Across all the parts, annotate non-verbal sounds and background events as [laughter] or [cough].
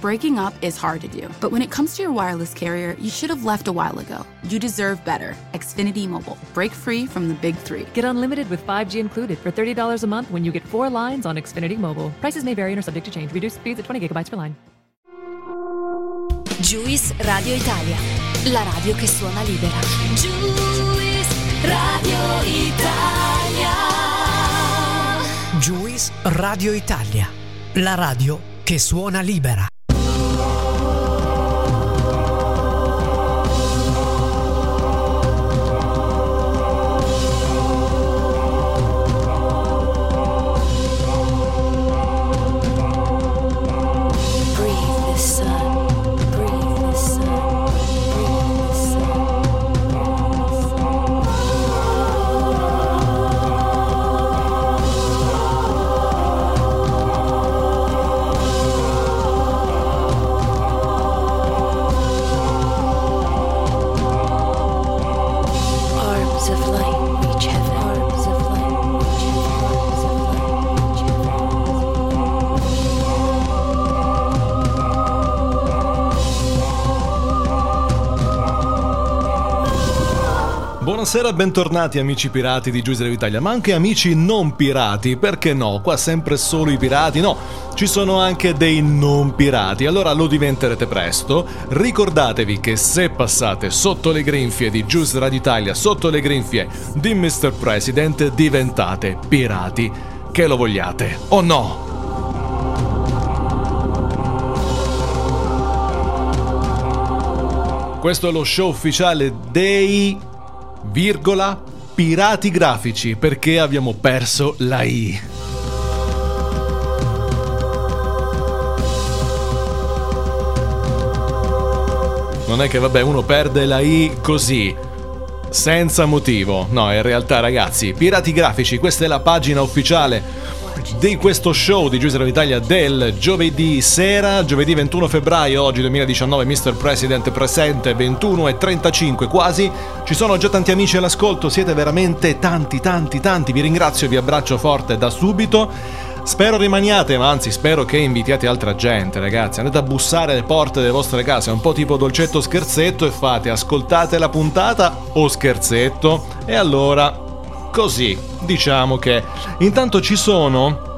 Breaking up is hard to do, but when it comes to your wireless carrier, you should have left a while ago. You deserve better. Xfinity Mobile. Break free from the big three. Get unlimited with 5G included for $30 a month when you get four lines on Xfinity Mobile. Prices may vary and are subject to change. Reduced speeds at 20 gigabytes per line. Juice Radio Italia, la radio che suona libera. Juice Radio Italia. Juice Radio Italia, la radio che suona libera. Buonasera, bentornati amici pirati di Giuseppe Italia, ma anche amici non pirati, perché no? Qua sempre solo i pirati, no, ci sono anche dei non pirati, allora lo diventerete presto. Ricordatevi che se passate sotto le grinfie di Giuseppe Radio Italia, sotto le grinfie di Mr. President, diventate pirati, che lo vogliate o no? Questo è lo show ufficiale dei virgola pirati grafici perché abbiamo perso la I. Non è che vabbè uno perde la I così, senza motivo. No, in realtà ragazzi, pirati grafici, questa è la pagina ufficiale di questo show di Giuseppe Italia del giovedì sera, giovedì 21 febbraio, oggi 2019, Mr. President presente, 21 e 35 quasi. Ci sono già tanti amici all'ascolto, siete veramente tanti, tanti, tanti. Vi ringrazio, vi abbraccio forte da subito. Spero rimaniate, ma anzi spero che invitiate altra gente, ragazzi. Andate a bussare alle porte delle vostre case, un po' tipo dolcetto scherzetto e fate ascoltate la puntata o scherzetto e allora così, diciamo che intanto ci sono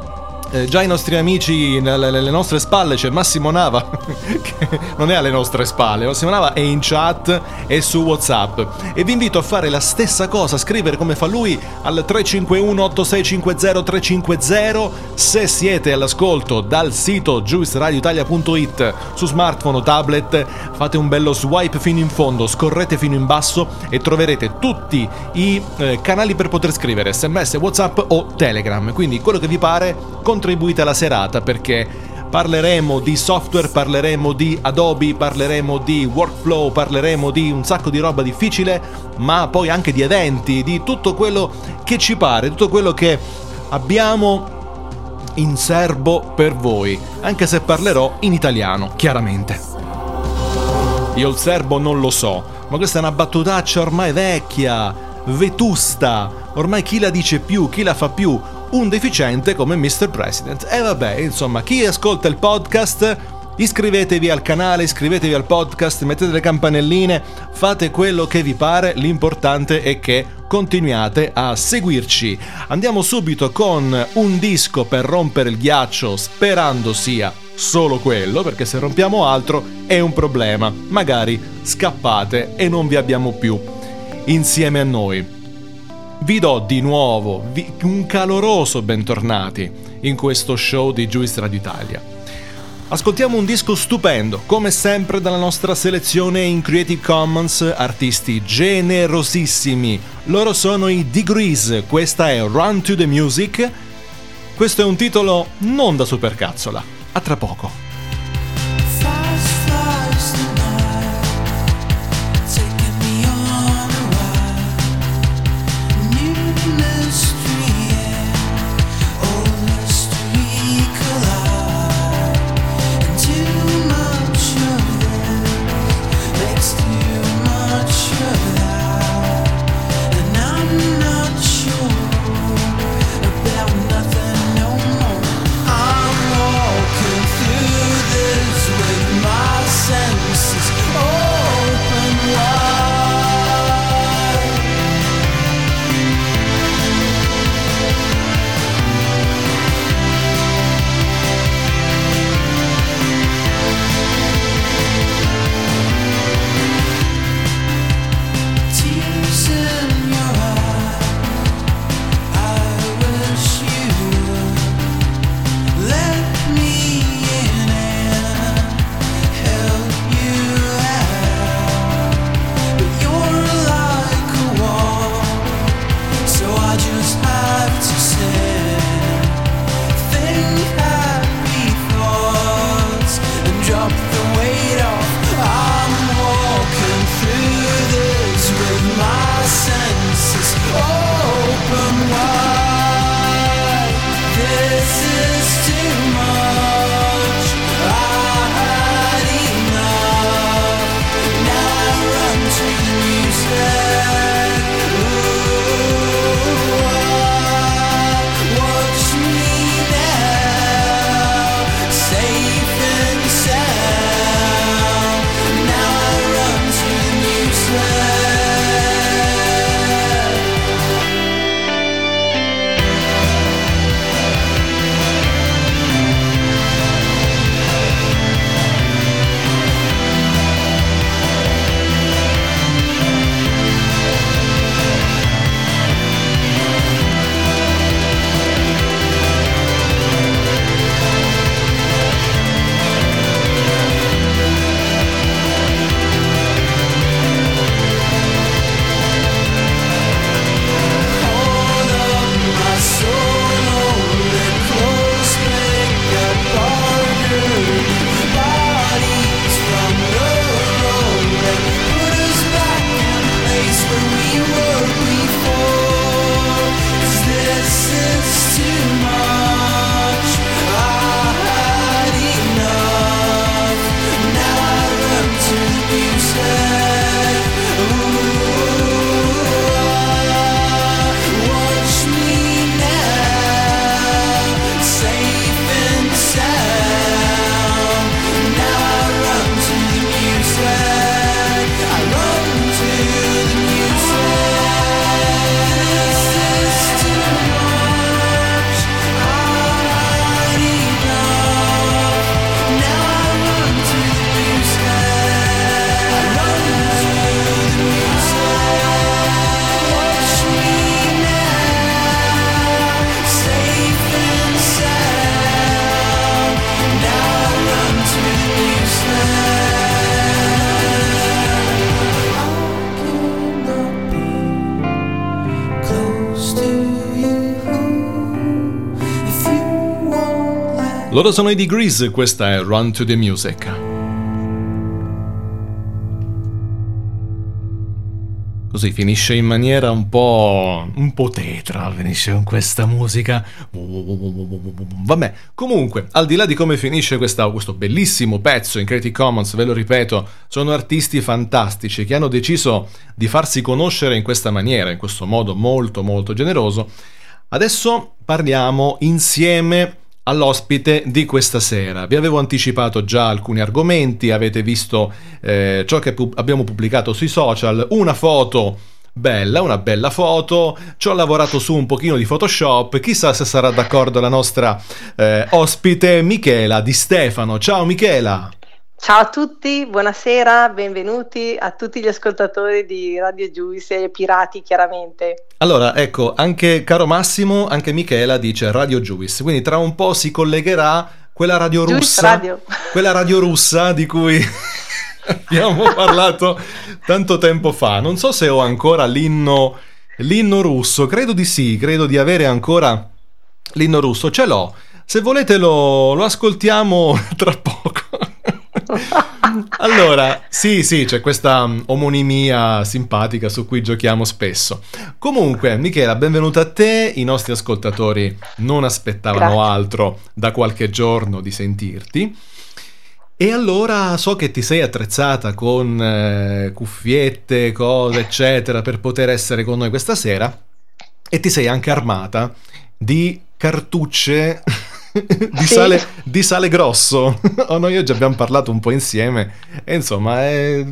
eh, già i nostri amici nelle, nostre spalle c'è Massimo Nava [laughs] che non è alle nostre spalle. Massimo Nava è in chat e su Whatsapp. E vi invito a fare la stessa cosa scrivere come fa lui al 351 8650 350 se siete all'ascolto dal sito giusradioitalia.it su smartphone o tablet fate un bello swipe fino in fondo scorrete fino in basso e troverete tutti i eh, canali per poter scrivere sms whatsapp o telegram. Quindi quello che vi pare contribuite alla serata perché parleremo di software, parleremo di Adobe, parleremo di workflow, parleremo di un sacco di roba difficile, ma poi anche di eventi, di tutto quello che ci pare, tutto quello che abbiamo in serbo per voi, anche se parlerò in italiano, chiaramente. Io il serbo non lo so, ma questa è una battutaccia ormai vecchia, vetusta, ormai chi la dice più, chi la fa più, un deficiente come Mr. President. E vabbè, insomma, chi ascolta il podcast, iscrivetevi al canale, iscrivetevi al podcast, mettete le campanelline, fate quello che vi pare, l'importante è che continuiate a seguirci. Andiamo subito con un disco per rompere il ghiaccio, sperando sia solo quello, perché se rompiamo altro è un problema. Magari scappate e non vi abbiamo più insieme a noi. Vi do di nuovo un caloroso bentornati in questo show di Juice Radio Italia. Ascoltiamo un disco stupendo, come sempre dalla nostra selezione in Creative Commons, artisti generosissimi. Loro sono i Degrees, questa è Run to the Music. Questo è un titolo non da supercazzola. A tra poco. Loro sono i Degrees, questa è Run to the Music. Così finisce in maniera un po'. un po' tetra, finisce con questa musica. Vabbè, comunque, al di là di come finisce questa- questo bellissimo pezzo in Creative Commons, ve lo ripeto, sono artisti fantastici che hanno deciso di farsi conoscere in questa maniera, in questo modo molto molto generoso. Adesso parliamo insieme all'ospite di questa sera. Vi avevo anticipato già alcuni argomenti, avete visto eh, ciò che pu- abbiamo pubblicato sui social, una foto bella, una bella foto, ci ho lavorato su un pochino di Photoshop, chissà se sarà d'accordo la nostra eh, ospite Michela Di Stefano. Ciao Michela! Ciao a tutti, buonasera, benvenuti a tutti gli ascoltatori di Radio Juice e pirati chiaramente. Allora, ecco, anche caro Massimo, anche Michela dice Radio Juice, quindi tra un po' si collegherà quella radio Juice russa, Radio. quella radio russa di cui [laughs] abbiamo parlato tanto tempo fa. Non so se ho ancora l'inno, l'inno russo, credo di sì, credo di avere ancora l'inno russo, ce l'ho. Se volete lo, lo ascoltiamo [laughs] tra poco. [laughs] Allora, sì, sì, c'è questa mm, omonimia simpatica su cui giochiamo spesso. Comunque, Michela, benvenuta a te. I nostri ascoltatori non aspettavano Grazie. altro da qualche giorno di sentirti. E allora so che ti sei attrezzata con eh, cuffiette, cose, eccetera, per poter essere con noi questa sera. E ti sei anche armata di cartucce [laughs] di, sale, di sale grosso. [laughs] Oh, noi oggi abbiamo parlato un po' insieme e insomma eh,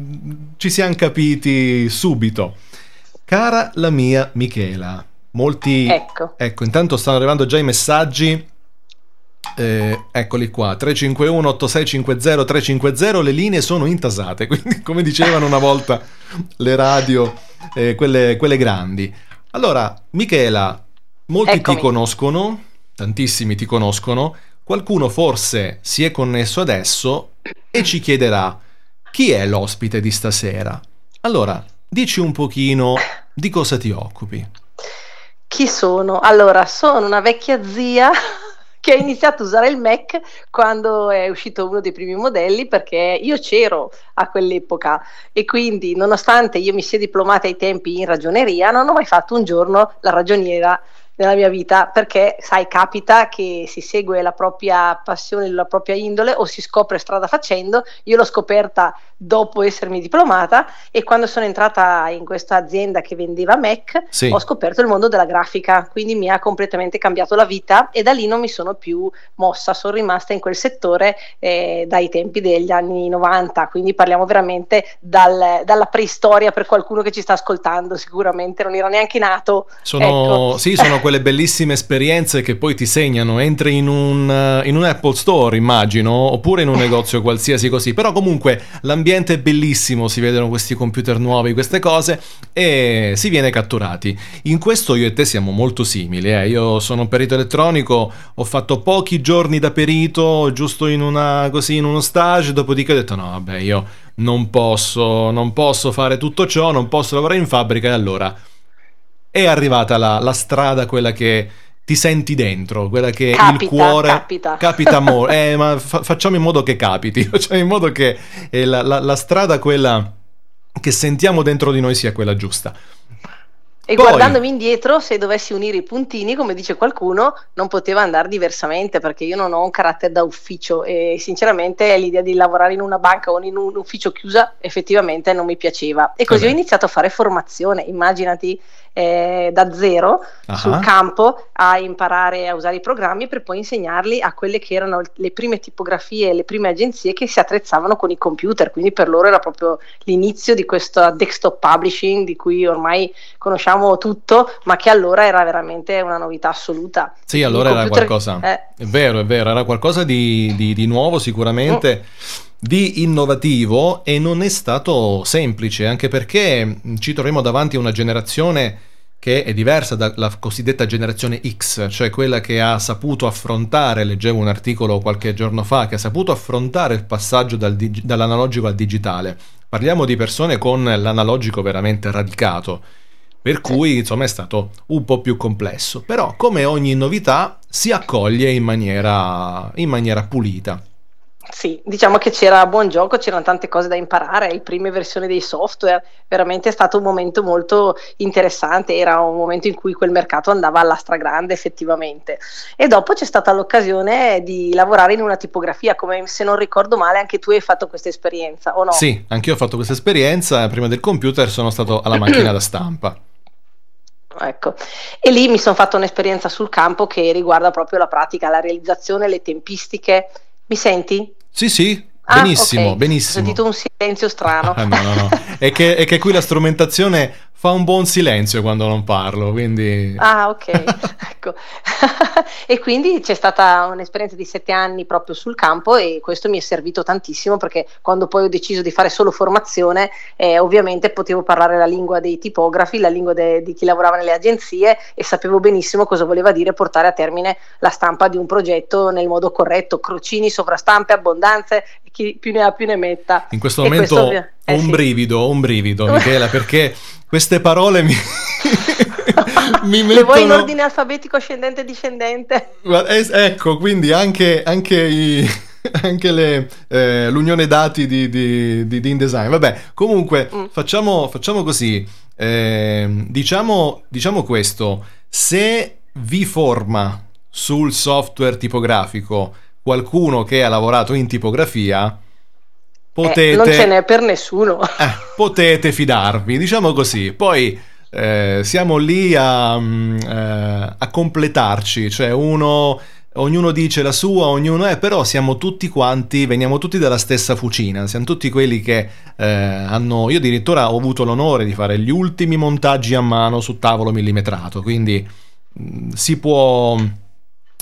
ci siamo capiti subito. Cara la mia Michela, molti... Ecco. Ecco, intanto stanno arrivando già i messaggi. Eh, eccoli qua 351 8650 350 le linee sono intasate [laughs] quindi come dicevano una volta le radio eh, quelle, quelle grandi allora Michela molti Eccomi. ti conoscono tantissimi ti conoscono. Qualcuno forse si è connesso adesso e ci chiederà chi è l'ospite di stasera? Allora dici un pochino di cosa ti occupi. Chi sono? Allora, sono una vecchia zia [laughs] che ha iniziato a usare il Mac quando è uscito uno dei primi modelli perché io c'ero a quell'epoca. E quindi nonostante io mi sia diplomata ai tempi in ragioneria non ho mai fatto un giorno la ragioniera nella mia vita perché sai capita che si segue la propria passione, la propria indole o si scopre strada facendo. Io l'ho scoperta dopo essermi diplomata e quando sono entrata in questa azienda che vendeva Mac Sì. ho scoperto il mondo della grafica. Quindi mi ha completamente cambiato la vita e da lì non mi sono più mossa. Sono rimasta in quel settore eh, dai tempi degli anni 90 quindi parliamo veramente dal- dalla preistoria per qualcuno che ci sta ascoltando. Sicuramente non era neanche nato Sono, Ecco. sì, sono [laughs] quelle bellissime esperienze che poi ti segnano. Entri in un, eh, in un Apple Store, immagino, oppure in un negozio qualsiasi così. Però comunque l'ambiente è bellissimo, si vedono questi computer nuovi, queste cose, e si viene catturati. In questo io e te siamo molto simili. eh. Io sono un perito elettronico, ho fatto pochi giorni da perito, giusto in, una, così, in uno stage, dopodiché ho detto no, vabbè, io non posso, non posso fare tutto ciò, non posso lavorare in fabbrica e allora è arrivata la, la strada, quella che ti senti dentro, quella che il Capita, cuore capita. [laughs] molto. Eh, ma fa- facciamo in modo che capiti, [laughs] facciamo in modo che eh, la, la- la strada, quella che sentiamo dentro di noi, sia quella giusta. E Poi- guardandomi indietro, se dovessi unire i puntini, come dice qualcuno, non poteva andare diversamente perché io non ho un carattere da ufficio e sinceramente l'idea di lavorare in una banca o in un ufficio chiusa effettivamente non mi piaceva. E così Vabbè. ho iniziato a fare formazione, immaginati eh, da zero Ah. sul campo a imparare a usare i programmi per poi insegnarli a quelle che erano le prime tipografie, le prime agenzie che si attrezzavano con i computer, quindi per loro era proprio l'inizio di questo desktop publishing di cui ormai conosciamo tutto, ma che allora era veramente una novità assoluta. Sì, allora era computer- qualcosa. eh, È vero, è vero, era qualcosa di, di- di nuovo sicuramente, di innovativo e non è stato semplice, anche perché ci troviamo davanti a una generazione che è diversa dalla cosiddetta generazione X, cioè quella che ha saputo affrontare, leggevo un articolo qualche giorno fa, che ha saputo affrontare il passaggio dal dig- dall'analogico al digitale. Parliamo di persone con l'analogico veramente radicato. Per cui, insomma, è stato un po' più complesso. Però, come ogni novità, si accoglie in maniera, in maniera pulita. Sì, diciamo che c'era buon gioco, c'erano tante cose da imparare, le prime versioni dei software, veramente è stato un momento molto interessante, era un momento in cui quel mercato andava alla stragrande effettivamente. E dopo c'è stata l'occasione di lavorare in una tipografia, come se non ricordo male anche tu hai fatto questa esperienza, o no? Sì, anch'io ho fatto questa esperienza. Prima del computer sono stato alla [clears throat] macchina da stampa. Ecco, e lì mi sono fatto un'esperienza sul campo che riguarda proprio la pratica, la realizzazione, le tempistiche. Mi senti? Sì, sì, Ah, benissimo, ok. benissimo. Ho sentito un silenzio strano. Ah, no, no, no. È che, è che qui la strumentazione fa un buon silenzio quando non parlo, quindi... Ah, ok, [laughs] ecco. [laughs] e quindi c'è stata un'esperienza di sette anni proprio sul campo e questo mi è servito tantissimo perché quando poi ho deciso di fare solo formazione, eh, ovviamente potevo parlare la lingua dei tipografi, la lingua de- di chi lavorava nelle agenzie e sapevo benissimo cosa voleva dire portare a termine la stampa di un progetto nel modo corretto, crocini, sovrastampe, abbondanze, chi più ne ha più ne metta. In questo E momento ho eh, un sì. brivido, ho un brivido, [laughs] Michela, perché queste parole mi, [laughs] mi Le vuoi in mettono... ordine alfabetico ascendente e discendente? Es- ecco, quindi anche, anche, i- [laughs] anche le, eh, l'unione dati di, di, di- di InDesign. Vabbè, comunque Mm. facciamo, facciamo così. Ehm, diciamo, diciamo questo: se vi forma sul software tipografico qualcuno che ha lavorato in tipografia, potete. Eh, non ce n'è per nessuno. Eh, potete fidarvi, diciamo così. Poi eh, siamo lì a, mm, eh, a completarci, cioè uno, ognuno dice la sua, ognuno è, però siamo tutti quanti, veniamo tutti dalla stessa fucina, siamo tutti quelli che eh, hanno, io addirittura ho avuto l'onore di fare gli ultimi montaggi a mano su tavolo millimetrato, quindi mm, si può,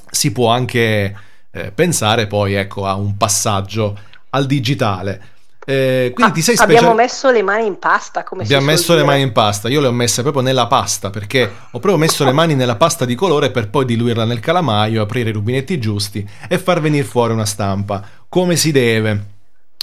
si può anche eh, pensare poi ecco, a un passaggio al digitale. Eh, quindi ti sei Ah, Abbiamo messo le mani in pasta, come si Abbiamo messo le dire. mani in pasta, io le ho messe proprio nella pasta perché ho proprio messo le mani nella pasta di colore per poi diluirla nel calamaio, aprire i rubinetti giusti e far venire fuori una stampa come si deve.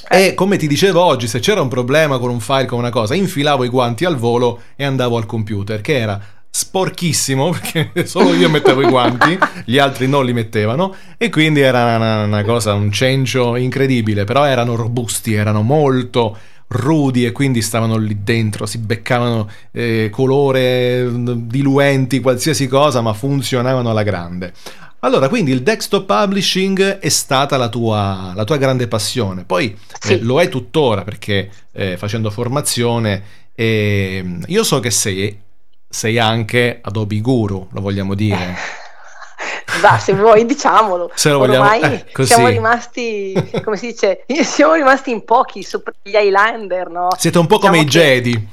Eh. E come ti dicevo oggi, se c'era un problema con un file, con una cosa, infilavo i guanti al volo e andavo al computer, che era sporchissimo [laughs] perché solo io mettevo i guanti, gli altri non li mettevano e quindi era una, una cosa, un cencio incredibile, però erano robusti, erano molto rudi e quindi stavano lì dentro, si beccavano eh, colore, diluenti, qualsiasi cosa, ma funzionavano alla grande. Allora, quindi il desktop publishing è stata la tua, la tua grande passione, poi Sì. eh, lo è tuttora perché eh, facendo formazione eh, io so che sei, sei anche Adobe Guru, lo vogliamo dire. [laughs] Va, se vuoi diciamolo. Se lo vogliamo- Ormai eh, siamo rimasti, come si dice, [laughs] siamo rimasti in pochi, sopra gli Highlander, no? Siete un po' come Diciamo i che- Jedi.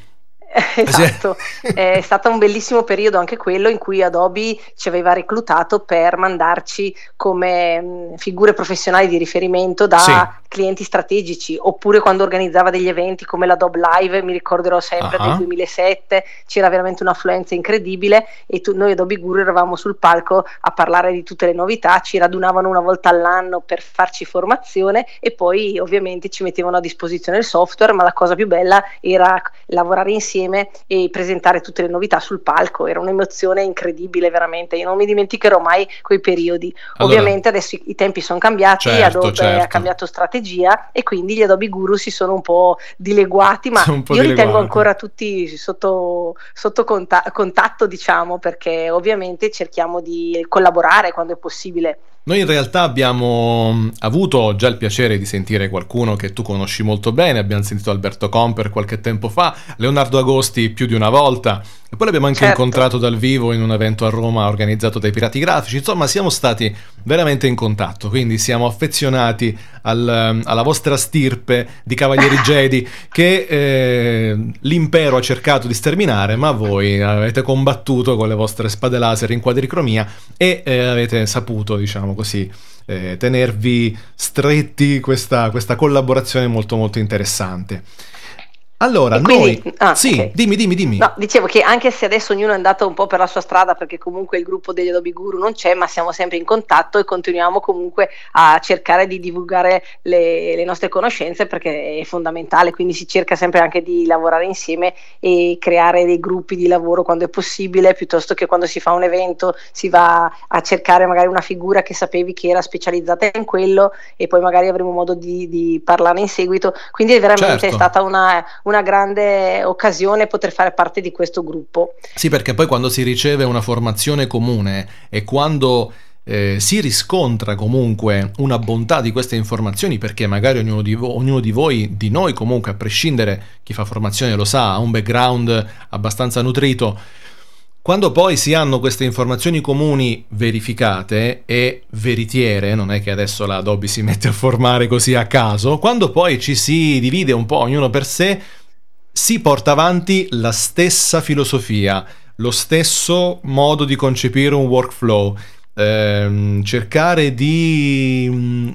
[laughs] Esatto, è stato un bellissimo periodo anche quello in cui Adobe ci aveva reclutato per mandarci come mh, figure professionali di riferimento da Sì. Clienti strategici oppure quando organizzava degli eventi come l'Adobe Live, mi ricorderò sempre Ah. del 2007, c'era veramente un'affluenza incredibile e tu- noi Adobe Guru eravamo sul palco a parlare di tutte le novità, ci radunavano una volta all'anno per farci formazione e poi ovviamente ci mettevano a disposizione il software, ma la cosa più bella era lavorare insieme e presentare tutte le novità sul palco, era un'emozione incredibile veramente, io non mi dimenticherò mai quei periodi. Allora- Ovviamente adesso i, i tempi sono cambiati, Certo, Adobe certo. ha cambiato strategia e quindi gli Adobe Guru si sono un po' dileguati, ma po' io ritengo dileguati. ancora tutti sotto, sotto conta- contatto, diciamo, perché ovviamente cerchiamo di collaborare quando è possibile. Noi in realtà abbiamo avuto già il piacere di sentire qualcuno che tu conosci molto bene, abbiamo sentito Alberto Comper qualche tempo fa, Leonardo Agosti più di una volta e poi l'abbiamo anche Certo. incontrato dal vivo in un evento a Roma organizzato dai Pirati Grafici, insomma siamo stati veramente in contatto, quindi siamo affezionati al- alla vostra stirpe di Cavalieri [laughs] Jedi che eh, l'impero ha cercato di sterminare, ma voi avete combattuto con le vostre spade laser in quadricromia e eh, avete saputo, diciamo così, eh, tenervi stretti questa, questa collaborazione molto molto interessante. Allora, E quindi- noi... ah, sì, ok. dimmi, dimmi, dimmi. No, dicevo che anche se adesso ognuno è andato un po' per la sua strada, perché comunque il gruppo degli Adobe Guru non c'è, ma siamo sempre in contatto e continuiamo comunque a cercare di divulgare le, le nostre conoscenze perché è fondamentale, quindi si cerca sempre anche di lavorare insieme e creare dei gruppi di lavoro quando è possibile, piuttosto che quando si fa un evento si va a cercare magari una figura che sapevi che era specializzata in quello e poi magari avremo modo di, di parlarne in seguito. Quindi è veramente Certo. stata una, una grande occasione poter fare parte di questo gruppo. Sì, perché poi quando si riceve una formazione comune e quando eh, si riscontra comunque una bontà di queste informazioni, perché magari ognuno di, vo- ognuno di voi, di noi comunque, a prescindere chi fa formazione lo sa, ha un background abbastanza nutrito, quando poi si hanno queste informazioni comuni verificate e veritiere, non è che adesso la Adobe si [laughs] mette a formare così a caso, quando poi ci si divide un po' ognuno per sé, si porta avanti la stessa filosofia, lo stesso modo di concepire un workflow, ehm, cercare di mm,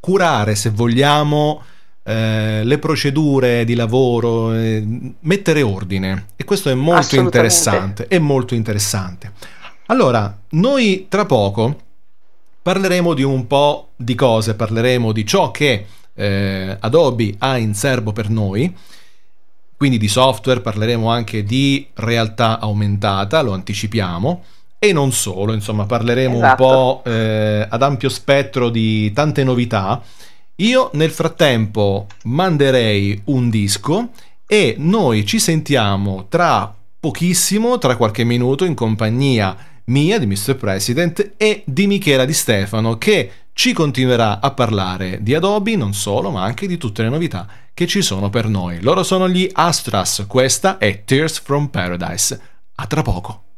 curare, se vogliamo, eh, le procedure di lavoro, eh, mettere ordine. E questo è molto interessante, è molto interessante. Allora, noi tra poco parleremo di un po' di cose, parleremo di ciò che eh, Adobe ha in serbo per noi, quindi di software, parleremo anche di realtà aumentata, lo anticipiamo, e non solo, insomma parleremo Esatto. un po' eh, ad ampio spettro di tante novità. Io nel frattempo manderei un disco e noi ci sentiamo tra pochissimo, tra qualche minuto, in compagnia mia, di Mr. President e di Michela Di Stefano che ci continuerà a parlare di Adobe, non solo, ma anche di tutte le novità che ci sono per noi. Loro sono gli Astras, questa è Tears from Paradise. A tra poco.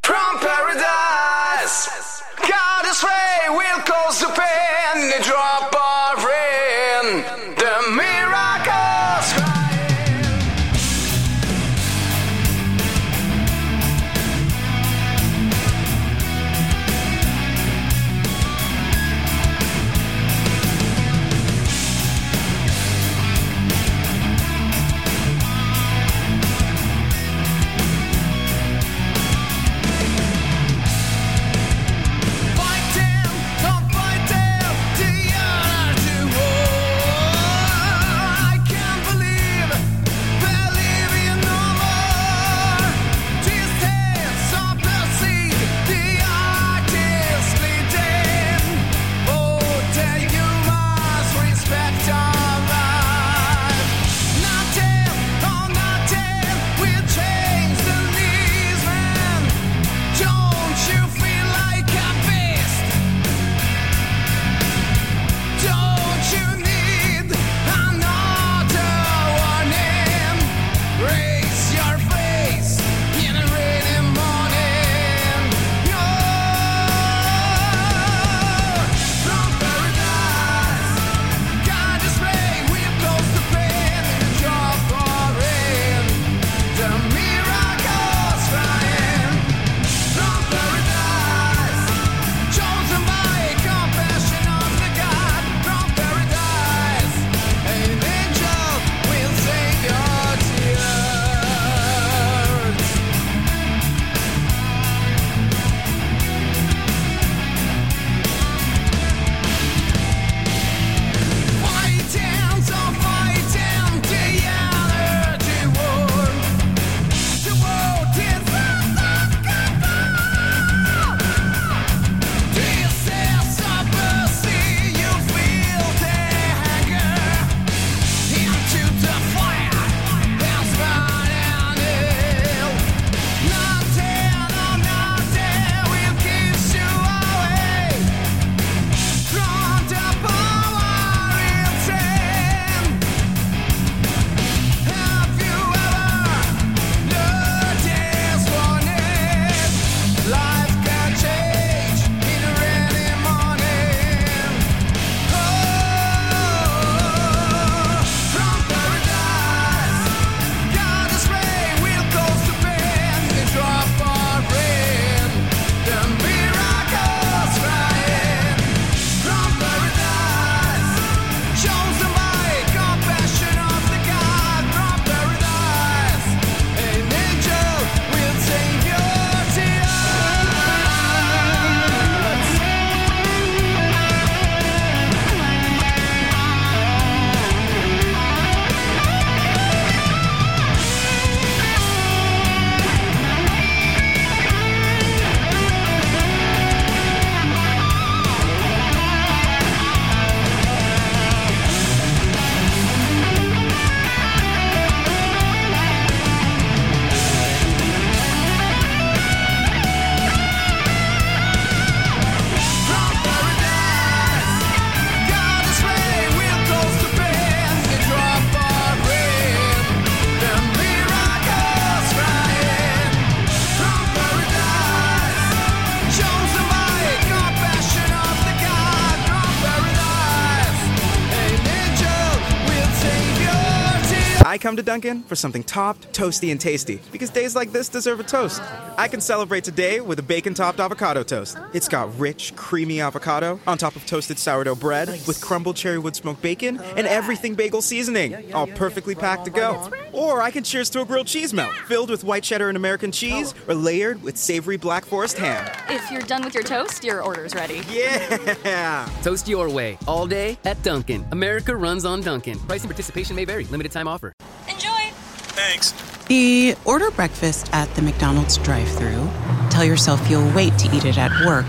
Dunkin' for something topped, toasty, and tasty because days like this deserve a toast. I can celebrate today with a bacon topped avocado toast. It's got rich, creamy avocado on top of toasted sourdough bread with crumbled cherry wood smoked bacon and everything bagel seasoning, all perfectly packed to go. Or I can cheers to a grilled cheese melt filled with white cheddar and American cheese oh. or layered with savory black forest ham. If you're done with your toast, your order's ready. Yeah! [laughs] Toast your way all day at Dunkin'. America runs on Dunkin'. Price and participation may vary. Limited time offer. Enjoy! Thanks. The order breakfast at the McDonald's drive thru Tell yourself you'll wait to eat it at work,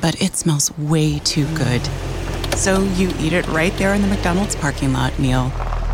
but it smells way too good. So you eat it right there in the McDonald's parking lot meal.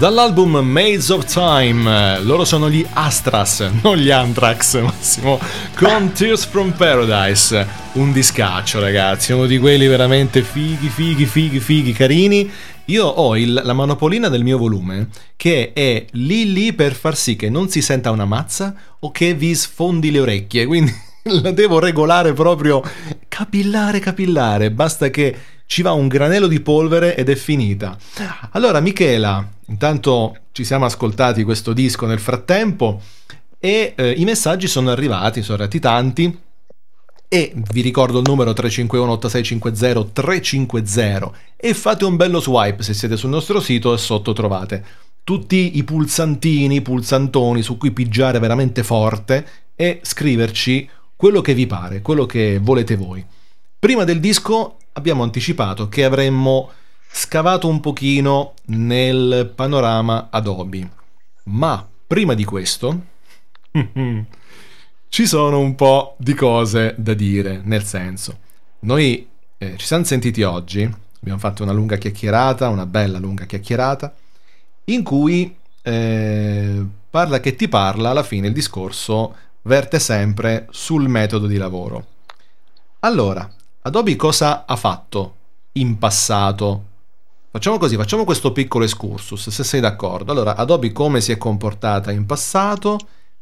Dall'album Maids of Time, loro sono gli Astras, non gli Anthrax, [laughs] Massimo, con Tears from Paradise, un discaccio ragazzi, uno di quelli veramente fighi, fighi, fighi, fighi, carini. Io ho il- la manopolina del mio volume che è lì lì per far sì che non si senta una mazza o che vi sfondi le orecchie, quindi [laughs] la devo regolare proprio. Capillare capillare, basta che ci va un granello di polvere ed è finita. Allora Michela, intanto ci siamo ascoltati questo disco nel frattempo e eh, i messaggi sono arrivati, sono arrivati tanti. E vi ricordo il numero 351 8650 350 e fate un bello swipe se siete sul nostro sito e sotto trovate tutti i pulsantini, i pulsantoni su cui pigiare veramente forte e scriverci quello che vi pare, quello che volete voi. Prima del disco abbiamo anticipato che avremmo scavato un pochino nel panorama Adobe, ma prima di questo [laughs] ci sono un po' di cose da dire, nel senso, noi eh, ci siamo sentiti oggi, abbiamo fatto una lunga chiacchierata, una bella lunga chiacchierata, in cui eh, parla che ti parla, alla fine il discorso verte sempre sul metodo di lavoro. Allora, Adobe cosa ha fatto in passato? Facciamo così, facciamo questo piccolo excursus, se sei d'accordo. Allora, Adobe come si è comportata in passato,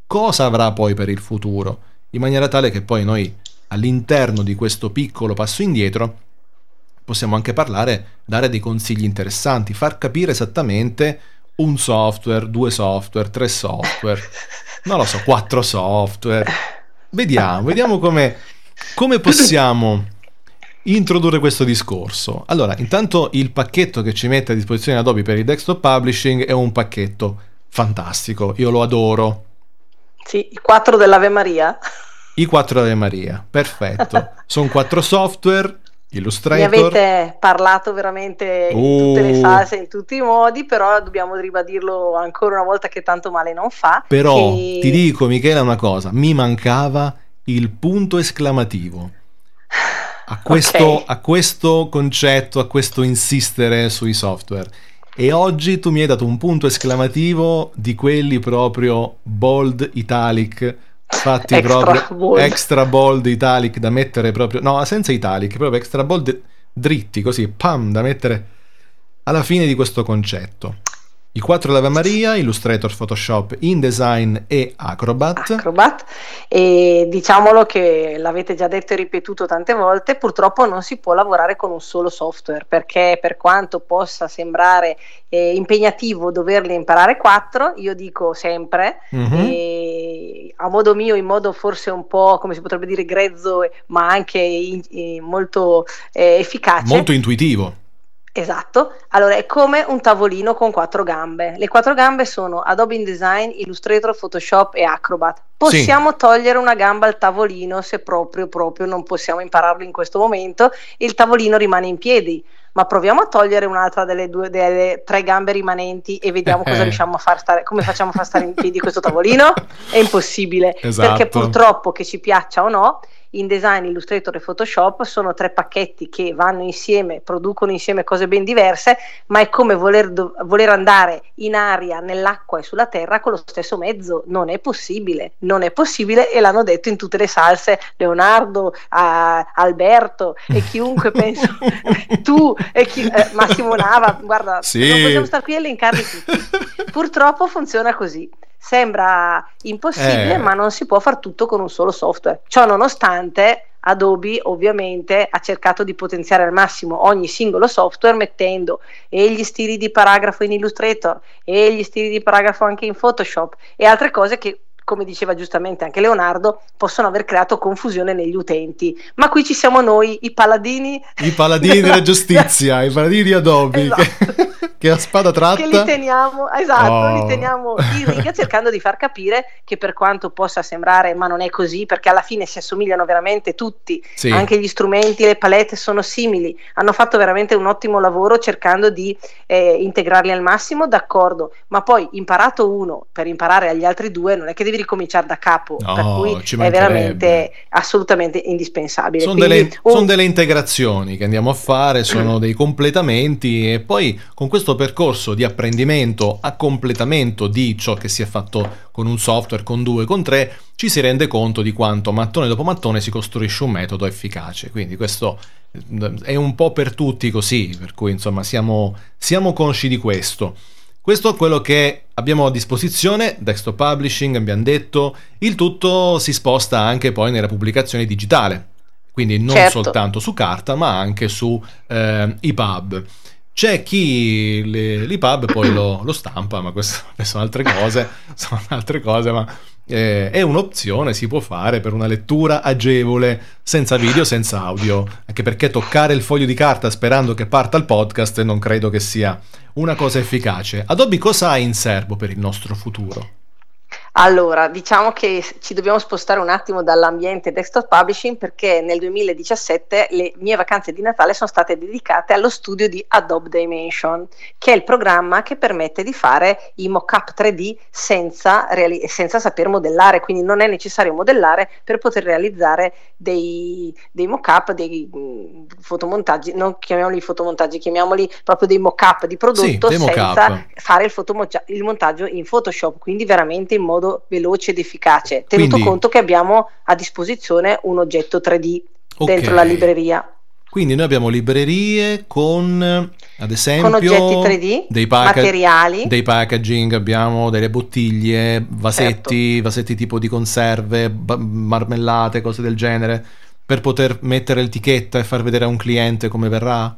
cosa avrà poi per il futuro, in maniera tale che poi noi all'interno di questo piccolo passo indietro possiamo anche parlare, dare dei consigli interessanti, far capire esattamente un software, due software, tre software, [laughs] non lo so, quattro software. Vediamo, vediamo come, come possiamo introdurre questo discorso. Allora, intanto il pacchetto che ci mette a disposizione Adobe per il desktop publishing è un pacchetto fantastico, io lo adoro. Sì, i quattro dell'Ave Maria. I 4 Ave Maria, perfetto. [laughs] Sono quattro software, Ne Illustrator. avete parlato veramente in tutte le Uh. salse, in tutti i modi, però dobbiamo ribadirlo ancora una volta che tanto male non fa. Però che- ti dico, Michela, una cosa: mi mancava il punto esclamativo. A [sighs] questo, Ok. a questo concetto, a questo insistere sui software. E oggi tu mi hai dato un punto esclamativo di quelli proprio bold italic, fatti Extra proprio bold. extra bold italic da mettere proprio, no, senza italic, proprio extra bold dritti, così, pam, da mettere alla fine di questo concetto. I quattro Ave Maria, Illustrator, Photoshop, InDesign e Acrobat. Acrobat e diciamolo che l'avete già detto e ripetuto tante volte, purtroppo non si può lavorare con un solo software perché per quanto possa sembrare eh, impegnativo doverli imparare quattro, io dico sempre Mhm. eh, a modo mio, in modo forse un po' come si potrebbe dire grezzo, ma anche in- eh, molto eh, efficace. Molto intuitivo. Esatto, allora è come un tavolino con quattro gambe. Le quattro gambe sono Adobe InDesign, Illustrator, Photoshop e Acrobat. Possiamo togliere una gamba al tavolino se proprio, proprio non possiamo impararlo in questo momento e il tavolino rimane in piedi. Ma proviamo a togliere un'altra delle, due, delle tre gambe rimanenti e vediamo cosa Eh. riusciamo a far stare, come facciamo a far stare in piedi questo tavolino. [laughs] È impossibile Esatto. perché purtroppo che ci piaccia o no, InDesign, Illustrator e Photoshop sono tre pacchetti che vanno insieme, producono insieme cose ben diverse, ma è come voler, do- voler andare in aria, nell'acqua e sulla terra con lo stesso mezzo. Non è possibile, non è possibile e l'hanno detto in tutte le salse Leonardo, a- Alberto e chiunque penso, [laughs] tu e chi- eh, Massimo Nava, guarda, Sì. non possiamo stare qui a elencarli tutti. [laughs] Purtroppo funziona così. Sembra impossibile, Eh. ma non si può fare tutto con un solo software. Ciò nonostante, Adobe ovviamente ha cercato di potenziare al massimo ogni singolo software mettendo e gli stili di paragrafo in Illustrator e gli stili di paragrafo anche in Photoshop e altre cose che come diceva giustamente anche Leonardo, possono aver creato confusione negli utenti. Ma qui ci siamo noi, i paladini I paladini della [laughs] giustizia, i paladini di Adobe, Esatto. [laughs] che, a spada tratta... che li teniamo, esatto, Oh. li teniamo in [laughs] riga cercando di far capire che per quanto possa sembrare, ma non è così, perché alla fine si assomigliano veramente tutti, Sì. anche gli strumenti, le palette sono simili, hanno fatto veramente un ottimo lavoro cercando di eh, integrarli al massimo, d'accordo, ma poi imparato uno per imparare agli altri due non è che devi ricominciare da capo, No, per cui è veramente assolutamente indispensabile. Sono Quindi delle, un- son delle integrazioni che andiamo a fare, sono [clears throat] dei completamenti e poi con questo percorso di apprendimento a completamento di ciò che si è fatto con un software, con due, con tre, ci si rende conto di quanto mattone dopo mattone si costruisce un metodo efficace. Quindi questo eh, è un po' per tutti così, per cui insomma siamo, siamo consci di questo. Questo è quello che abbiamo a disposizione, desktop publishing, abbiamo detto, il tutto si sposta anche poi nella pubblicazione digitale, quindi non Certo. soltanto su carta ma anche su eh, EPUB. C'è chi l'EPUB poi lo, lo stampa, ma queste [laughs] sono altre cose, sono altre cose, ma eh, è un'opzione, si può fare per una lettura agevole, senza video, senza audio, anche perché toccare il foglio di carta sperando che parta il podcast non credo che sia una cosa efficace. Adobe cosa ha in serbo per il nostro futuro? Allora, diciamo che ci dobbiamo spostare un attimo dall'ambiente desktop publishing perché nel 2017 le mie vacanze di Natale sono state dedicate allo studio di Adobe Dimension, che è il programma che permette di fare i mock-up 3D senza, reali- senza saper modellare, quindi non è necessario modellare per poter realizzare dei, dei mock-up, dei mh, fotomontaggi, non chiamiamoli fotomontaggi, chiamiamoli proprio dei mock-up di prodotto mock-up. senza fare il, fotomonta- il montaggio in Photoshop, quindi veramente in modo veloce ed efficace, tenuto Quindi- conto che abbiamo a disposizione un oggetto 3D dentro Ok. la libreria. Quindi noi abbiamo librerie con, ad esempio, Con oggetti 3D, dei, pacca- materiali. dei packaging, abbiamo delle bottiglie, vasetti, Certo. vasetti tipo di conserve, ba- marmellate, cose del genere, per poter mettere l'etichetta e far vedere a un cliente come verrà.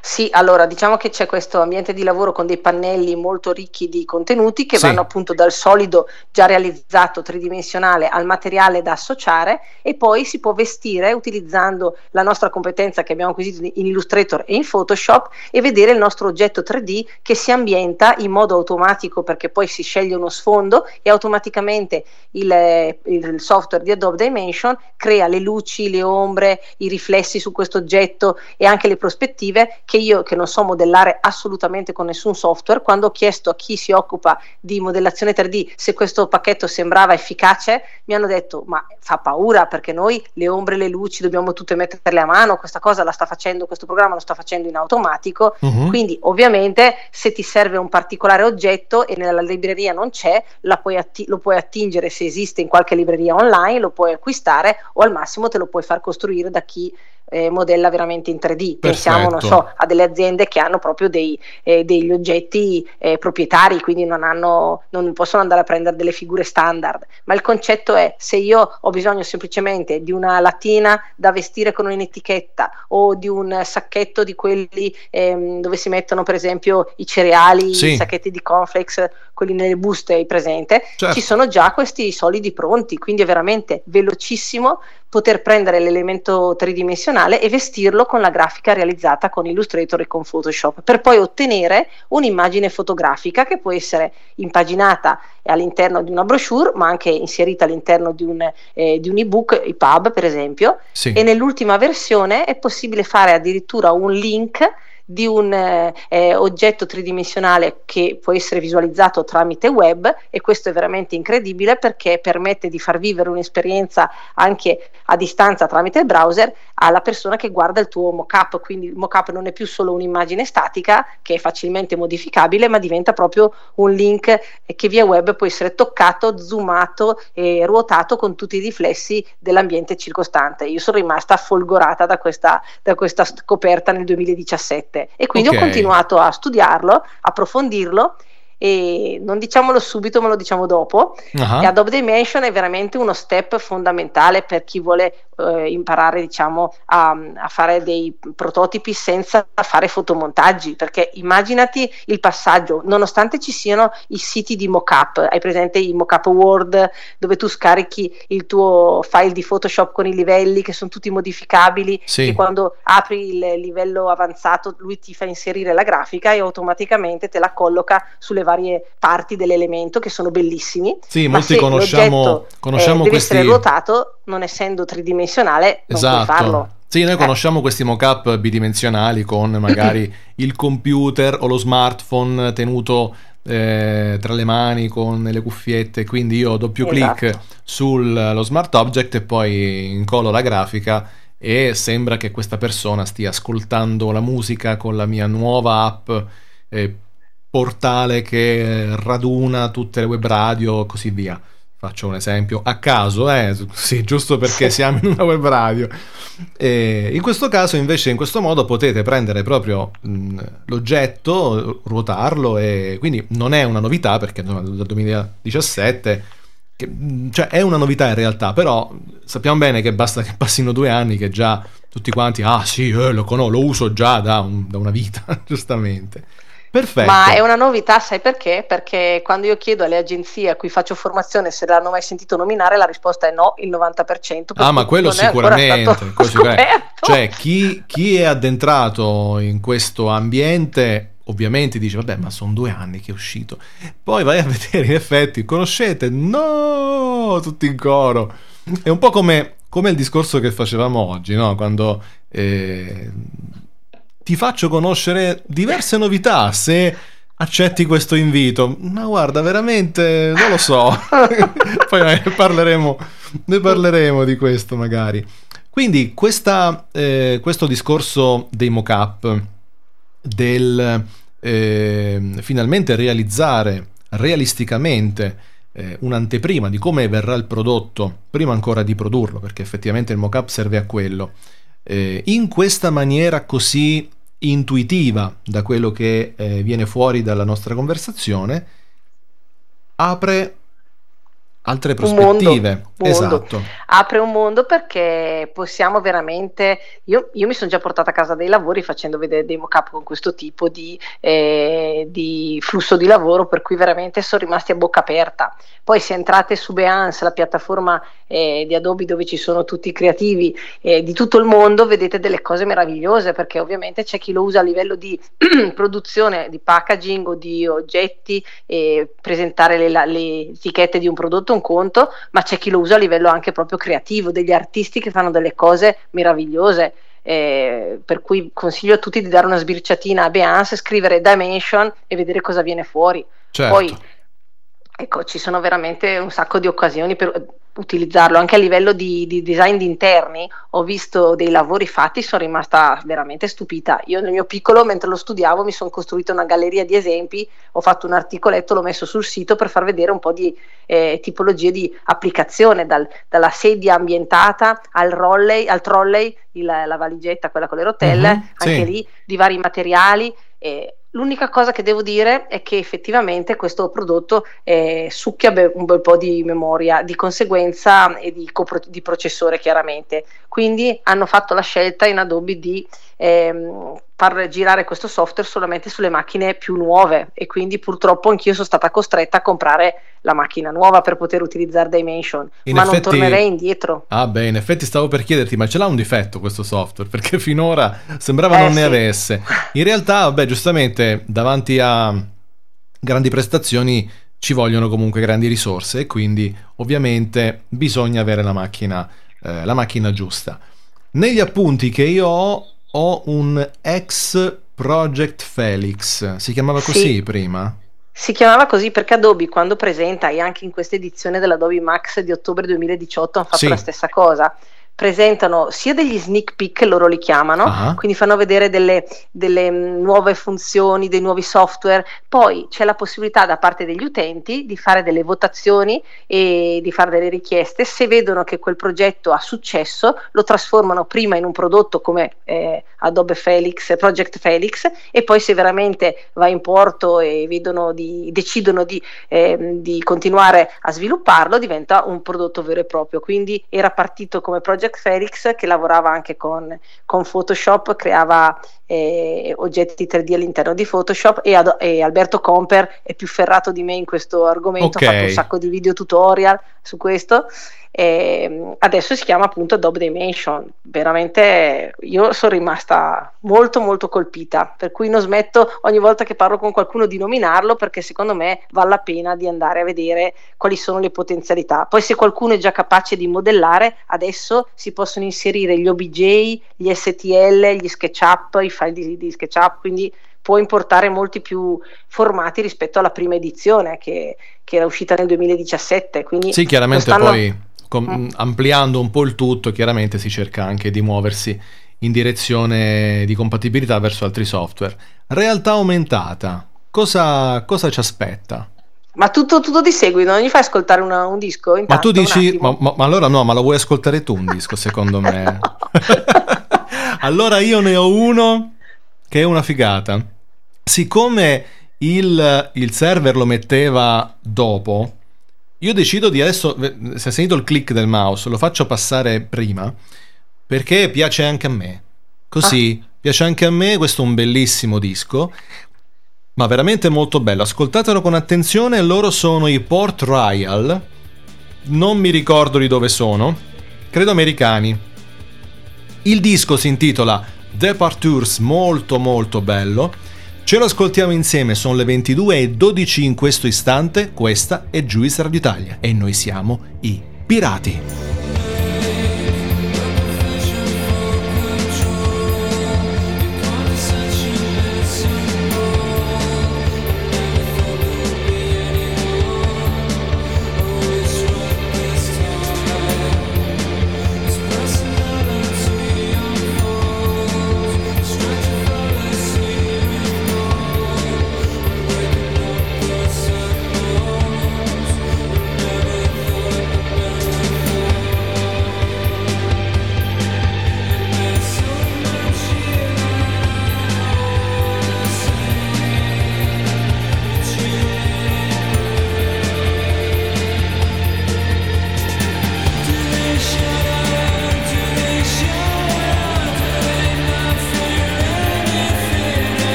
Sì, allora diciamo che c'è questo ambiente di lavoro con dei pannelli molto ricchi di contenuti che Sì. vanno appunto dal solido già realizzato tridimensionale al materiale da associare e poi si può vestire utilizzando la nostra competenza che abbiamo acquisito in Illustrator e in Photoshop e vedere il nostro oggetto 3D che si ambienta in modo automatico perché poi si sceglie uno sfondo e automaticamente il, eh, il software di Adobe Dimension crea le luci, le ombre, i riflessi su questo oggetto e anche le prospettive che io che non so modellare assolutamente con nessun software, quando ho chiesto a chi si occupa di modellazione 3D se questo pacchetto sembrava efficace, mi hanno detto ma fa paura perché noi le ombre e le luci dobbiamo tutte metterle a mano, questa cosa la sta facendo, questo programma lo sta facendo in automatico, Mhm. quindi ovviamente se ti serve un particolare oggetto e nella libreria non c'è, puoi atti- lo puoi attingere se esiste in qualche libreria online, lo puoi acquistare o al massimo te lo puoi far costruire da chi eh, modella veramente in 3D. Pensiamo, non Perfetto. so, a delle aziende che hanno proprio dei, eh, degli oggetti eh, proprietari, quindi non, hanno, non possono andare a prendere delle figure standard. Ma il concetto è: se io ho bisogno semplicemente di una latina da vestire con un'etichetta o di un sacchetto di quelli ehm, dove si mettono, per esempio, i cereali, Sì. i sacchetti di cornflakes, quelli nelle buste, hai presente? Certo. Ci sono già questi solidi pronti, quindi è veramente velocissimo poter prendere l'elemento tridimensionale e vestirlo con la grafica realizzata con Illustrator e con Photoshop, per poi ottenere un'immagine fotografica che può essere impaginata all'interno di una brochure, ma anche inserita all'interno di un, eh, di un ebook, EPUB per esempio, Sì. e nell'ultima versione è possibile fare addirittura un link di un eh, eh, oggetto tridimensionale che può essere visualizzato tramite web e questo è veramente incredibile perché permette di far vivere un'esperienza anche a distanza tramite il browser alla persona che guarda il tuo mockup, quindi il mockup non è più solo un'immagine statica che è facilmente modificabile, ma diventa proprio un link che via web può essere toccato, zoomato e ruotato con tutti i riflessi dell'ambiente circostante. Io sono rimasta folgorata da questa, da questa scoperta nel 2017 e quindi Ok. ho continuato a studiarlo, approfondirlo e non diciamolo subito ma lo diciamo dopo Ah. e Adobe Dimension è veramente uno step fondamentale per chi vuole eh, imparare diciamo a, a fare dei prototipi senza fare fotomontaggi perché immaginati il passaggio nonostante ci siano i siti di mockup hai presente i mockup Word dove tu scarichi il tuo file di Photoshop con i livelli che sono tutti modificabili Sì. e quando apri il livello avanzato lui ti fa inserire la grafica e automaticamente te la colloca sulle varie parti dell'elemento che sono bellissimi Sì, molti conosciamo- l'oggetto, conosciamo eh, deve questi- essere ruotato non essendo tridimensionale non puoi farlo Esatto. Sì, noi conosciamo questi mock-up bidimensionali con magari [laughs] il computer o lo smartphone tenuto eh, tra le mani con le cuffiette, quindi io doppio Esatto. sullo smart object e poi incollo la grafica e sembra che questa persona stia ascoltando la musica con la mia nuova app eh, portale che raduna tutte le web radio e così via. Faccio un esempio a caso, eh? [laughs] sì, giusto perché [laughs] siamo in una web radio. E in questo caso, invece, in questo modo potete prendere proprio mh, l'oggetto, ruotarlo e quindi non è una novità perché dal 2017 che, cioè è una novità in realtà, però sappiamo bene che basta che passino due anni che già tutti quanti, ah sì, eh, lo conosco, lo uso già da, un- da una vita, [laughs] giustamente. Perfetto. Ma è una novità, sai perché? Perché quando io chiedo alle agenzie a cui faccio formazione se l'hanno mai sentito nominare, la risposta è no, il 90%. per Ah, ma quello sicuramente. quello [laughs] sicuramente. Cioè, chi, chi è addentrato in questo ambiente, ovviamente dice, vabbè, ma sono due anni che è uscito. Poi vai a [laughs] vedere, in effetti, conoscete? No! Tutti in coro. È un po' come, come il discorso che facevamo oggi, no? Quando eh, ti faccio conoscere diverse novità se accetti questo invito. Ma guarda, veramente non lo so. [laughs] Poi ne parleremo, ne parleremo di questo magari. Quindi questa, eh, questo discorso dei mock-up, del eh, finalmente realizzare realisticamente eh, un'anteprima di come verrà il prodotto, prima ancora di produrlo, perché effettivamente il mock-up serve a quello, eh, in questa maniera così intuitiva da quello che eh, viene fuori dalla nostra conversazione, apre altre mondo, prospettive. un mondo. Esatto. apre un mondo perché possiamo veramente io, io mi sono già portata a casa dei lavori facendo vedere dei mock-up con questo tipo di, eh, di flusso di lavoro per cui veramente sono rimasti a bocca aperta poi se entrate su Behance la piattaforma eh, di Adobe dove ci sono tutti i creativi eh, di tutto il mondo vedete delle cose meravigliose perché ovviamente c'è chi lo usa a livello di [clears throat] produzione di packaging o di oggetti e presentare le, le etichette di un prodotto un conto, ma c'è chi lo usa a livello anche proprio creativo, degli artisti che fanno delle cose meravigliose. eh, per cui consiglio a tutti di dare una sbirciatina a Behance, scrivere Dimension e vedere cosa viene fuori. Certo. Poi ecco, ci sono veramente un sacco di occasioni per utilizzarlo anche a livello di, di design di interni. Ho visto dei lavori fatti, sono rimasta veramente stupita. Io nel mio piccolo, mentre lo studiavo, mi sono costruita una galleria di esempi, ho fatto un articoletto, l'ho messo sul sito per far vedere un po' di eh, tipologie di applicazione, dal- dalla sedia ambientata al trolley, al trolley il- la valigetta, quella con le rotelle, Mhm, anche sì. lì di vari materiali. eh, L'unica cosa che devo dire è che effettivamente questo prodotto eh, succhia be- un bel po' di memoria, di conseguenza e di, copro- di processore chiaramente. Quindi hanno fatto la scelta in Adobe di ehm, far girare questo software solamente sulle macchine più nuove e quindi purtroppo anch'io sono stata costretta a comprare la macchina nuova per poter utilizzare Dimension, In ma non effetti- tornerei indietro. Ah, beh, in effetti stavo per chiederti, ma ce l'ha un difetto questo software? Perché finora sembrava Eh, non ne sì. avesse. In realtà, beh, giustamente, davanti a grandi prestazioni ci vogliono comunque grandi risorse e quindi ovviamente bisogna avere la macchina, eh, la macchina giusta. Negli appunti che io ho, ho un ex Project Felix. Si chiamava Sì. così prima? Si chiamava così perché Adobe quando presenta, e anche in questa edizione dell'Adobe Max di ottobre 2018 hanno fatto Sì. la stessa cosa. Presentano sia degli sneak peek, loro li chiamano, Ah. quindi fanno vedere delle, delle, mm, nuove funzioni, dei nuovi software. Poi c'è la possibilità da parte degli utenti di fare delle votazioni e di fare delle richieste. Se vedono che quel progetto ha successo, lo trasformano prima in un prodotto come eh, Adobe Felix, Project Felix, e poi se veramente va in porto e vedono di, decidono di, ehm, di continuare a svilupparlo, diventa un prodotto vero e proprio. Quindi era partito come Project Felix che lavorava anche con, con Photoshop, creava eh, oggetti 3D all'interno di Photoshop e, Ado- e Alberto Comper è più ferrato di me in questo argomento, Ok. ha fatto un sacco di video tutorial su questo. E adesso si chiama appunto Adobe Dimension. Veramente io sono rimasta molto molto colpita, per cui non smetto ogni volta che parlo con qualcuno di nominarlo perché secondo me vale la pena di andare a vedere quali sono le potenzialità. Poi se qualcuno è già capace di modellare, adesso si possono inserire gli OBJ, gli STL, gli SketchUp, i file di, di SketchUp, quindi può importare molti più formati rispetto alla prima edizione che, che era uscita nel 2017. Quindi Sì, chiaramente poi com- ampliando un po' il tutto, chiaramente si cerca anche di muoversi in direzione di compatibilità verso altri software. Realtà aumentata, cosa, cosa ci aspetta? Ma tutto, tutto di seguito, non gli fai ascoltare una- un disco? Ma Intanto, tu un dici, ma, ma- ma allora no, ma lo vuoi ascoltare tu un disco secondo me? [laughs] allora io ne ho uno che è una figata. Siccome il, il server lo metteva dopo, io decido di adesso, se hai sentito il click del mouse, lo faccio passare prima, perché piace anche a me. Così, piace anche a me, questo è un bellissimo disco. Ma veramente molto bello, ascoltatelo con attenzione, loro sono i Port Royal, non mi ricordo di dove sono, credo americani. Il disco si intitola Departures, molto molto bello. Ce lo ascoltiamo insieme, sono le 22 e 12 in questo istante, questa è Juice Radio Italia e noi siamo i Pirati.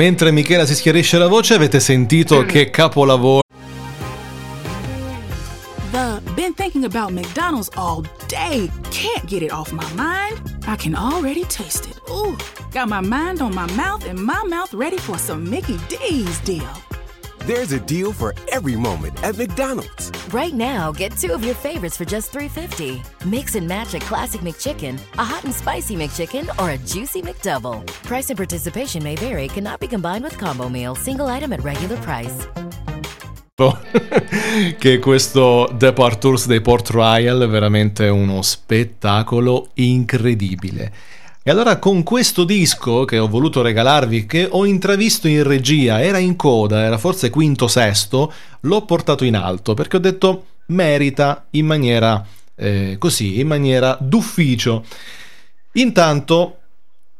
Mentre Michela si schiarisce la voce, avete sentito che capolavoro. The been thinking about McDonald's all day. Can't get it off my mind. I can already taste it. Ooh, got my mind on my mouth and my mouth ready for some Mickey D's deal. There's a deal for every moment at McDonald's. Right now, get two of your favorites for just $3.50. Mix and match a classic McChicken, a hot and spicy McChicken, or a juicy McDouble. Price and participation may vary, cannot be combined with combo meal, single item at regular price. Oh, [laughs] che questo Departures dei Port Royal è veramente uno spettacolo incredibile. E allora con questo disco che ho voluto regalarvi, che ho intravisto in regia, era in coda, era forse quinto sesto, l'ho portato in alto perché ho detto merita in maniera eh, così, in maniera d'ufficio. Intanto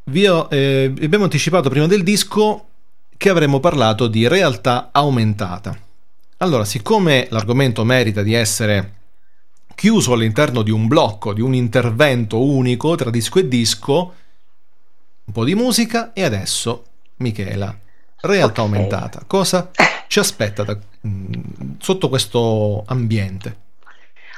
vi ho, eh, abbiamo anticipato prima del disco che avremmo parlato di realtà aumentata. Allora, siccome l'argomento merita di essere chiuso all'interno di un blocco, di un intervento unico tra disco e disco, un po' di musica e adesso, Michela, realtà Ok. aumentata. Cosa ci aspetta da- mm, sotto questo ambiente?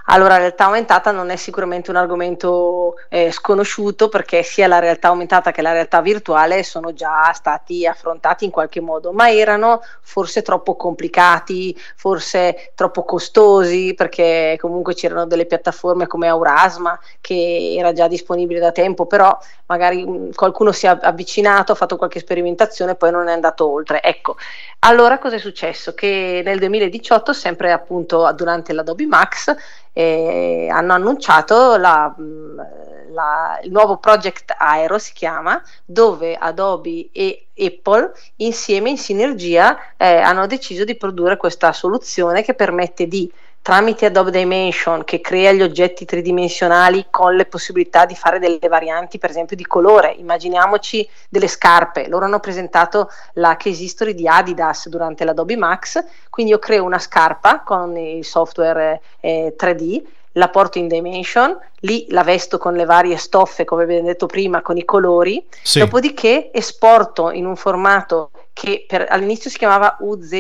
Allora, realtà aumentata non è sicuramente un argomento eh, sconosciuto perché sia la realtà aumentata che la realtà virtuale sono già stati affrontati in qualche modo, ma erano forse troppo complicati, forse troppo costosi perché comunque c'erano delle piattaforme come Aurasma che era già disponibile da tempo, però magari qualcuno si è avvicinato, ha fatto qualche sperimentazione e poi non è andato oltre. Ecco, allora cosa è successo? Che nel 2018, sempre appunto durante l'Adobe Max, eh, hanno annunciato la, mh, la- il nuovo Project Aero, si chiama, dove Adobe e Apple insieme in sinergia eh, hanno deciso di produrre questa soluzione che permette di tramite Adobe Dimension che crea gli oggetti tridimensionali con le possibilità di fare delle varianti per esempio di colore. Immaginiamoci delle scarpe. Loro hanno presentato la case history di Adidas durante l'Adobe Max. Quindi io creo una scarpa con il software eh, 3D la porto in Dimension, lì la vesto con le varie stoffe, come abbiamo detto prima, con i colori, Sì. dopodiché esporto in un formato che per- all'inizio si chiamava UZ,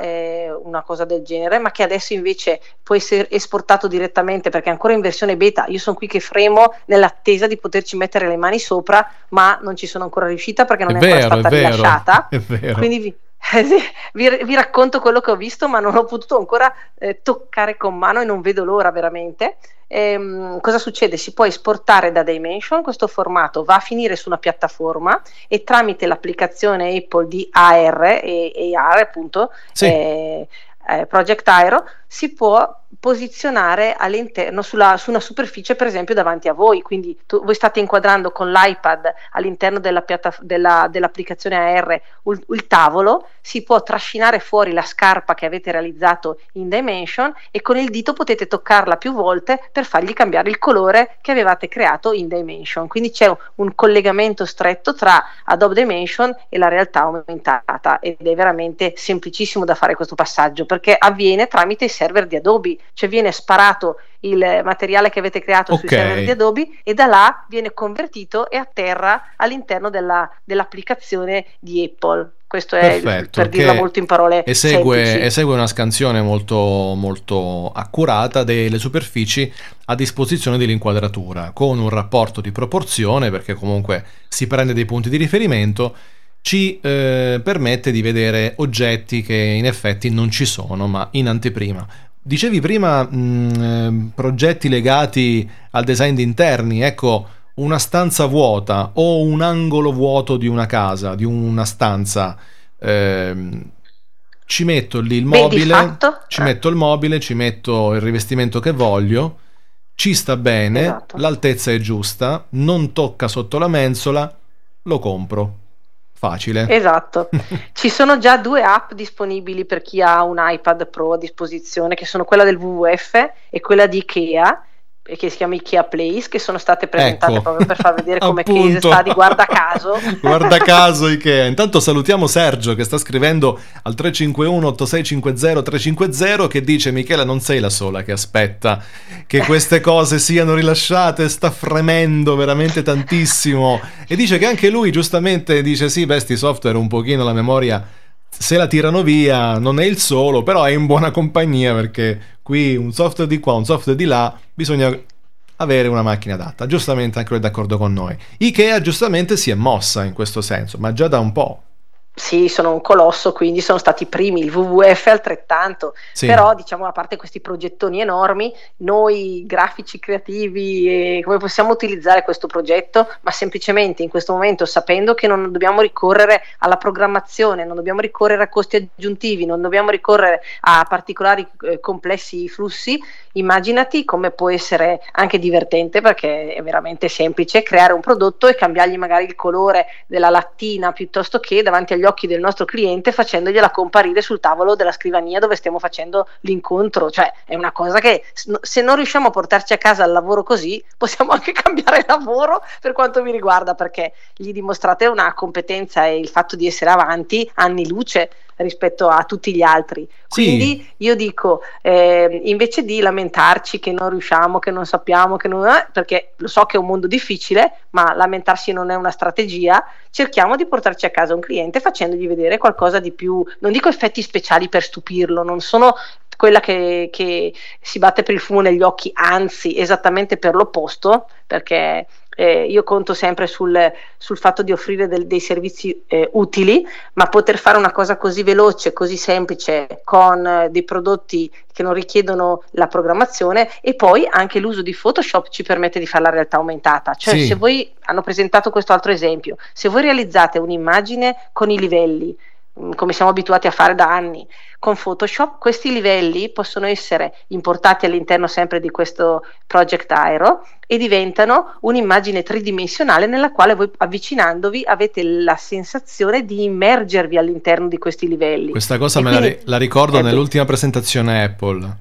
eh, una cosa del genere, ma che adesso invece può essere esportato direttamente perché è ancora in versione beta. Io sono qui che fremo nell'attesa di poterci mettere le mani sopra, ma non ci sono ancora riuscita perché non È è, ancora vero, è stata vero, rilasciata. è vero. Quindi vi, [laughs] vi- vi racconto quello che ho visto, ma non ho potuto ancora eh, toccare con mano e non vedo l'ora veramente. Ehm, cosa succede? Si può esportare da Dimension, questo formato va a finire su una piattaforma e tramite l'applicazione Apple di AR e, e AR appunto Sì. eh, eh, Project Aero si può posizionare all'interno sulla, su una superficie per esempio davanti a voi. Quindi tu- voi state inquadrando con l'iPad all'interno della piatta- della- dell'applicazione AR il, il tavolo si può trascinare fuori la scarpa che avete realizzato in Dimension e con il dito potete toccarla più volte per fargli cambiare il colore che avevate creato in Dimension. Quindi c'è un collegamento stretto tra Adobe Dimension e la realtà aumentata ed è veramente semplicissimo da fare questo passaggio perché avviene tramite i server di Adobe, cioè viene sparato il materiale che avete creato sui Ok. server di Adobe e da là viene convertito e atterra all'interno della- dell'applicazione di Apple. Questo è Perfetto, per dirla molto in parole esegue, esegue una scansione molto, molto accurata delle superfici a disposizione dell'inquadratura, con un rapporto di proporzione, perché comunque si prende dei punti di riferimento, ci eh, permette di vedere oggetti che in effetti non ci sono, ma in anteprima. Dicevi prima mh, eh, progetti legati al design di interni, ecco una stanza vuota o un angolo vuoto di una casa, di una stanza, ehm, ci metto lì il mobile, ci metto il mobile, ci metto il rivestimento che voglio, ci sta bene, Esatto. l'altezza è giusta, non tocca sotto la mensola, lo compro. Facile. Esatto, [laughs] ci sono già due app disponibili per chi ha un iPad Pro a disposizione, che sono quella del WWF e quella di Ikea. Che si chiama Ikea Place, che sono state presentate Ecco. proprio per far vedere [laughs] come case sta di guarda caso. [laughs] Guarda caso Ikea. Intanto salutiamo Sergio che sta scrivendo al 351 8650 350 che dice Michela non sei la sola che aspetta che queste cose siano rilasciate, sta fremendo veramente tantissimo e dice che anche lui giustamente dice sì, beh, sti software un pochino la memoria se la tirano via, non è il solo, però è in buona compagnia perché qui un software di qua, un software di là, bisogna avere una macchina adatta. Giustamente anche lui è d'accordo con noi. Ikea giustamente si è mossa in questo senso, ma già da un po'. Sì, sono un colosso, quindi sono stati i primi, il WWF altrettanto, Sì. però diciamo a parte questi progettoni enormi, noi grafici creativi, eh, come possiamo utilizzare questo progetto? Ma semplicemente in questo momento sapendo che non dobbiamo ricorrere alla programmazione, non dobbiamo ricorrere a costi aggiuntivi, non dobbiamo ricorrere a particolari eh, complessi flussi, immaginati come può essere anche divertente perché è veramente semplice creare un prodotto e cambiargli magari il colore della lattina piuttosto che davanti agli occhi del nostro cliente facendogliela comparire sul tavolo della scrivania dove stiamo facendo l'incontro, cioè è una cosa che se non riusciamo a portarci a casa il lavoro così [laughs] possiamo anche cambiare lavoro per quanto mi riguarda perché gli dimostrate una competenza e il fatto di essere avanti anni luce rispetto a tutti gli altri. Sì. Quindi io dico, eh, invece di lamentarci che non riusciamo, che non sappiamo, che non eh, perché lo so che è un mondo difficile, ma lamentarsi non è una strategia, cerchiamo di portarci a casa un cliente facendogli vedere qualcosa di più, non dico effetti speciali per stupirlo, non sono quella che, che si batte per il fumo negli occhi, anzi esattamente per l'opposto, perché eh, io conto sempre sul, sul fatto di offrire del- dei servizi eh, utili, ma poter fare una cosa così veloce, così semplice, con eh, dei prodotti che non richiedono la programmazione e poi anche l'uso di Photoshop ci permette di fare la realtà aumentata. Cioè, Sì. se voi hanno presentato questo altro esempio, se voi realizzate un'immagine con i livelli, come siamo abituati a fare da anni, con Photoshop, questi livelli possono essere importati all'interno sempre di questo Project Aero e diventano un'immagine tridimensionale nella quale voi avvicinandovi avete la sensazione di immergervi all'interno di questi livelli. Questa cosa E me la, quindi- la ricordo nell'ultima presentazione Apple.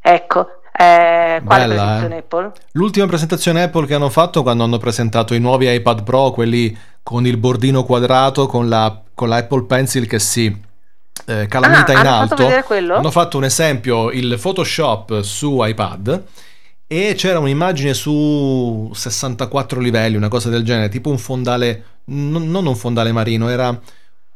Ecco, eh, quale Bella, presentazione eh. Apple? L'ultima presentazione Apple che hanno fatto quando hanno presentato i nuovi iPad Pro, quelli con il bordino quadrato, con la, con la Apple Pencil che si eh, calamita Ah, in hanno fatto alto. quello? Hanno fatto un esempio, il Photoshop su iPad. E c'era un'immagine su 64 livelli, una cosa del genere, tipo un fondale, non, non un fondale marino, era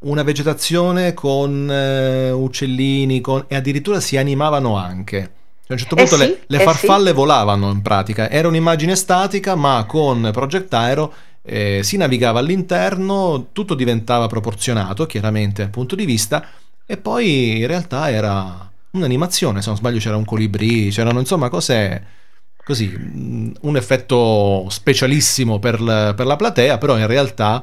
una vegetazione con eh, uccellini con- e addirittura si animavano anche. A un certo Eh punto sì, le, le eh farfalle volavano in pratica, era un'immagine statica ma con Project Aero eh, si navigava all'interno, tutto diventava proporzionato chiaramente dal punto di vista e poi in realtà era un'animazione, se non sbaglio c'era un colibrì, c'erano insomma cose così, mh, un effetto specialissimo per, la- per la platea, però in realtà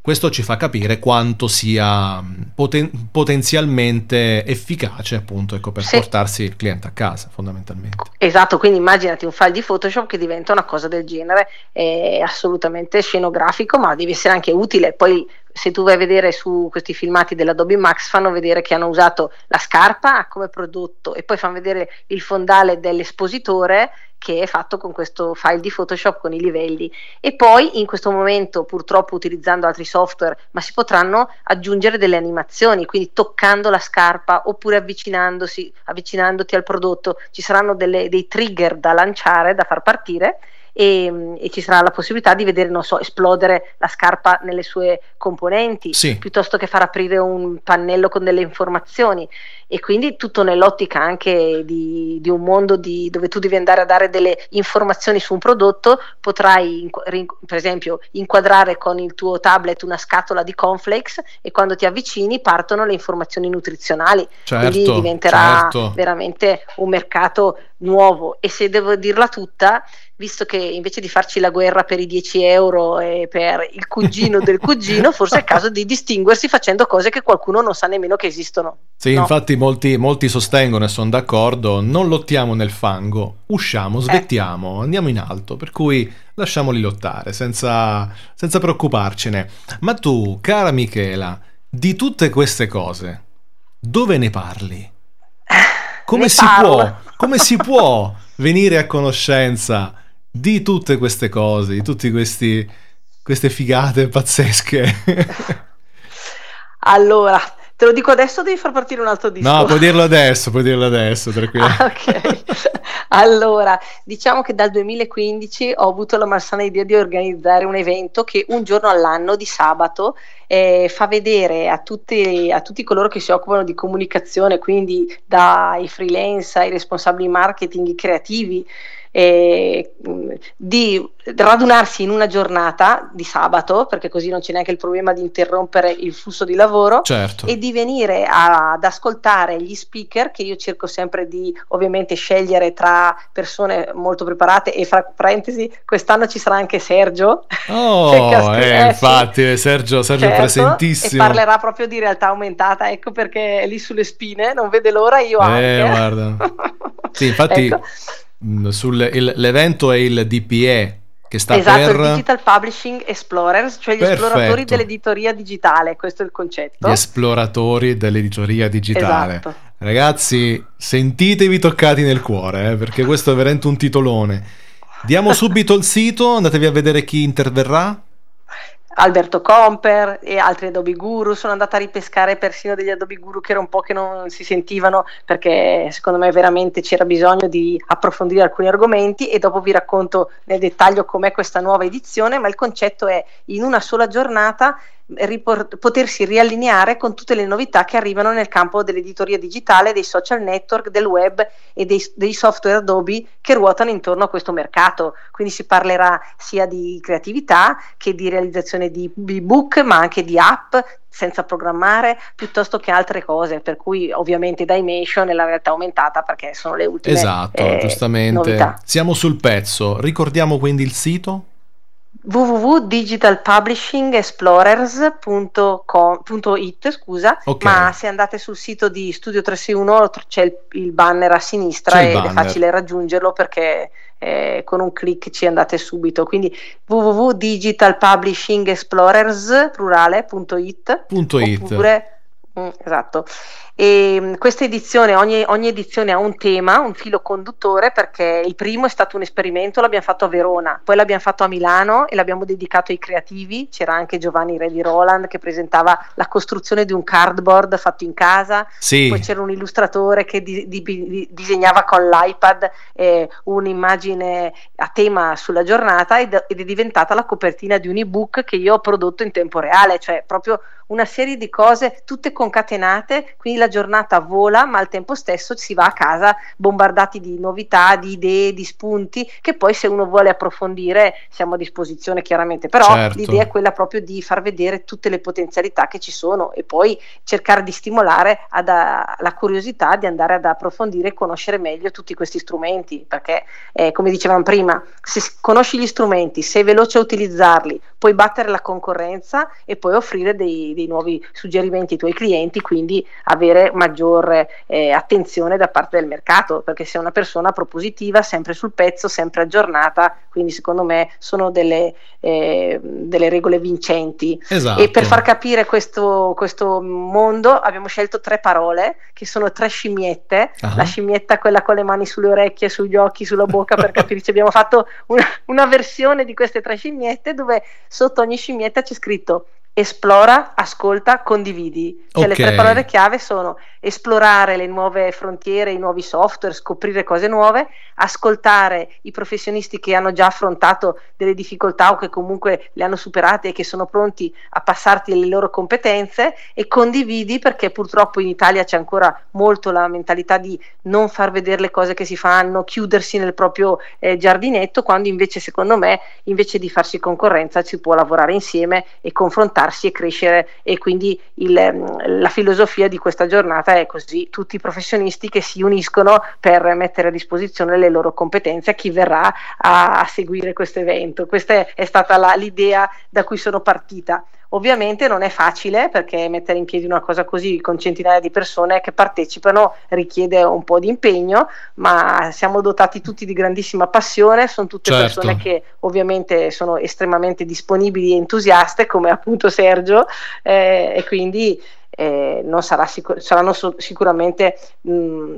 questo ci fa capire quanto sia mh, poten- potenzialmente efficace appunto ecco, per Sì. portarsi il cliente a casa fondamentalmente. Esatto, quindi immaginati un file di Photoshop che diventa una cosa del genere, è assolutamente scenografico, ma deve essere anche utile. Poi se tu vai a vedere su questi filmati dell'Adobe Max fanno vedere che hanno usato la scarpa come prodotto e poi fanno vedere il fondale dell'espositore che è fatto con questo file di Photoshop con i livelli. E poi in questo momento purtroppo utilizzando altri software ma si potranno aggiungere delle animazioni quindi toccando la scarpa oppure avvicinandosi avvicinandoti al prodotto ci saranno delle- dei trigger da lanciare da far partire e, e ci sarà la possibilità di vedere non so esplodere la scarpa nelle sue componenti Sì. piuttosto che far aprire un pannello con delle informazioni e quindi tutto nell'ottica anche di, di un mondo di- dove tu devi andare a dare delle informazioni su un prodotto, potrai per esempio inquadrare con il tuo tablet una scatola di cornflakes e quando ti avvicini partono le informazioni nuzionali, Certo, quindi diventerà certo. veramente un mercato nuovo e se devo dirla tutta, visto che invece di farci la guerra per i 10 euro e per il cugino del cugino, [laughs] forse è il caso di distinguersi facendo cose che qualcuno non sa nemmeno che esistono. Sì, No? infatti molti, molti sostengono e sono d'accordo, non lottiamo nel fango, usciamo, svettiamo, andiamo in alto, per cui lasciamoli lottare senza, senza preoccuparcene. Ma tu, cara Michela, di tutte queste cose, dove ne parli? Come Ne si parlo. può? Come si può venire a conoscenza di tutte queste cose, di tutte queste figate pazzesche. Allora, te lo dico adesso o devi far partire un altro disco? No, puoi dirlo [laughs] adesso, puoi dirlo adesso, tranquillo. Ah, ok. [laughs] Allora, diciamo che dal 2015 ho avuto la malsana idea di organizzare un evento che un giorno all'anno di sabato eh, fa vedere a tutti, a tutti coloro che si occupano di comunicazione, quindi dai freelance ai responsabili marketing, i creativi, eh, di radunarsi in una giornata di sabato, perché così non c'è neanche il problema di interrompere il flusso di lavoro, Certo. e di venire a- ad ascoltare gli speaker che io cerco sempre di ovviamente scegliere tra persone molto preparate e fra parentesi quest'anno ci sarà anche Sergio Oh, [laughs] eh, infatti, Sergio, Sergio è Certo, presentissimo. e parlerà proprio di realtà aumentata ecco perché è lì sulle spine non vede l'ora io Eh, anche guarda. [laughs] Sì, infatti Ecco. Sul- il- l'evento è il DPE che sta esatto, per il Digital Publishing Explorers, cioè gli Perfetto. esploratori dell'editoria digitale, questo è il concetto. gli esploratori dell'editoria digitale. Esatto. Ragazzi, sentitevi toccati nel cuore, eh, perché questo è veramente un titolone. Diamo subito il sito, andatevi a vedere chi interverrà. Alberto Comper e altri Adobe Guru, sono andata a ripescare persino degli Adobe Guru che era un po' che non si sentivano perché secondo me veramente c'era bisogno di approfondire alcuni argomenti e dopo vi racconto nel dettaglio com'è questa nuova edizione, ma il concetto è in una sola giornata ripor- potersi riallineare con tutte le novità che arrivano nel campo dell'editoria digitale, dei social network, del web e dei, dei software Adobe che ruotano intorno a questo mercato. Quindi si parlerà sia di creatività che di realizzazione di ebook, ma anche di app senza programmare piuttosto che altre cose, per cui ovviamente Dimension è la realtà aumentata perché sono le ultime Esatto, eh, giustamente. novità. Siamo sul pezzo. Ricordiamo quindi il sito. www.digitalpublishingexplorers.it scusa, Ok. ma se andate sul sito di Studio 361 tr- c'è il, il banner a sinistra ed è facile raggiungerlo perché eh, con un clic ci andate subito. Quindi www.digitalpublishingexplorers plurale.it oppure mm, esatto. E mh, questa edizione, ogni, ogni edizione ha un tema, un filo conduttore, perché il primo è stato un esperimento, l'abbiamo fatto a Verona, poi l'abbiamo fatto a Milano e l'abbiamo dedicato ai creativi. C'era anche Giovanni Re di Roland che presentava la costruzione di un cardboard fatto in casa. Sì. Poi c'era un illustratore che di- di- di- disegnava con l'iPad eh, un'immagine a tema sulla giornata ed, ed è diventata la copertina di un ebook che io ho prodotto in tempo reale, cioè proprio una serie di cose tutte concatenate, quindi la giornata vola, ma al tempo stesso si va a casa bombardati di novità, di idee, di spunti, che poi se uno vuole approfondire siamo a disposizione chiaramente, però Certo. l'idea è quella proprio di far vedere tutte le potenzialità che ci sono e poi cercare di stimolare ad- a- la curiosità di andare ad approfondire e conoscere meglio tutti questi strumenti, perché eh, come dicevamo prima, se conosci gli strumenti, sei veloce a utilizzarli, puoi battere la concorrenza e poi offrire dei, dei nuovi suggerimenti ai tuoi clienti, quindi avere maggior eh, attenzione da parte del mercato, perché sei una persona propositiva, sempre sul pezzo, sempre aggiornata, quindi secondo me sono delle, eh, delle regole vincenti. Esatto. E per far capire questo, questo mondo abbiamo scelto tre parole che sono tre scimmiette. Ah. La scimmietta, quella con le mani sulle orecchie, sugli occhi, sulla bocca per capirci. Abbiamo fatto una, una versione di queste tre scimmiette dove sotto ogni scimmietta c'è scritto esplora, ascolta, condividi. Cioè le Ok. tre parole chiave sono esplorare le nuove frontiere, i nuovi software, scoprire cose nuove, ascoltare i professionisti che hanno già affrontato delle difficoltà o che comunque le hanno superate e che sono pronti a passarti le loro competenze e condividi perché purtroppo in Italia c'è ancora molto la mentalità di non far vedere le cose che si fanno, chiudersi nel proprio eh, giardinetto, quando invece secondo me invece di farsi concorrenza si può lavorare insieme e confrontarsi e crescere e quindi il, ehm, la filosofia di questa giornata è così, tutti i professionisti che si uniscono per mettere a disposizione le loro competenze a chi verrà a, a seguire questo evento. Questa è, è stata la- l'idea da cui sono partita. Ovviamente non è facile perché mettere in piedi una cosa così con centinaia di persone che partecipano richiede un po' di impegno, ma siamo dotati tutti di grandissima passione, sono tutte Certo. persone che ovviamente sono estremamente disponibili e entusiaste come appunto Sergio eh, e quindi eh, non sarà sicur- saranno so- sicuramente mh,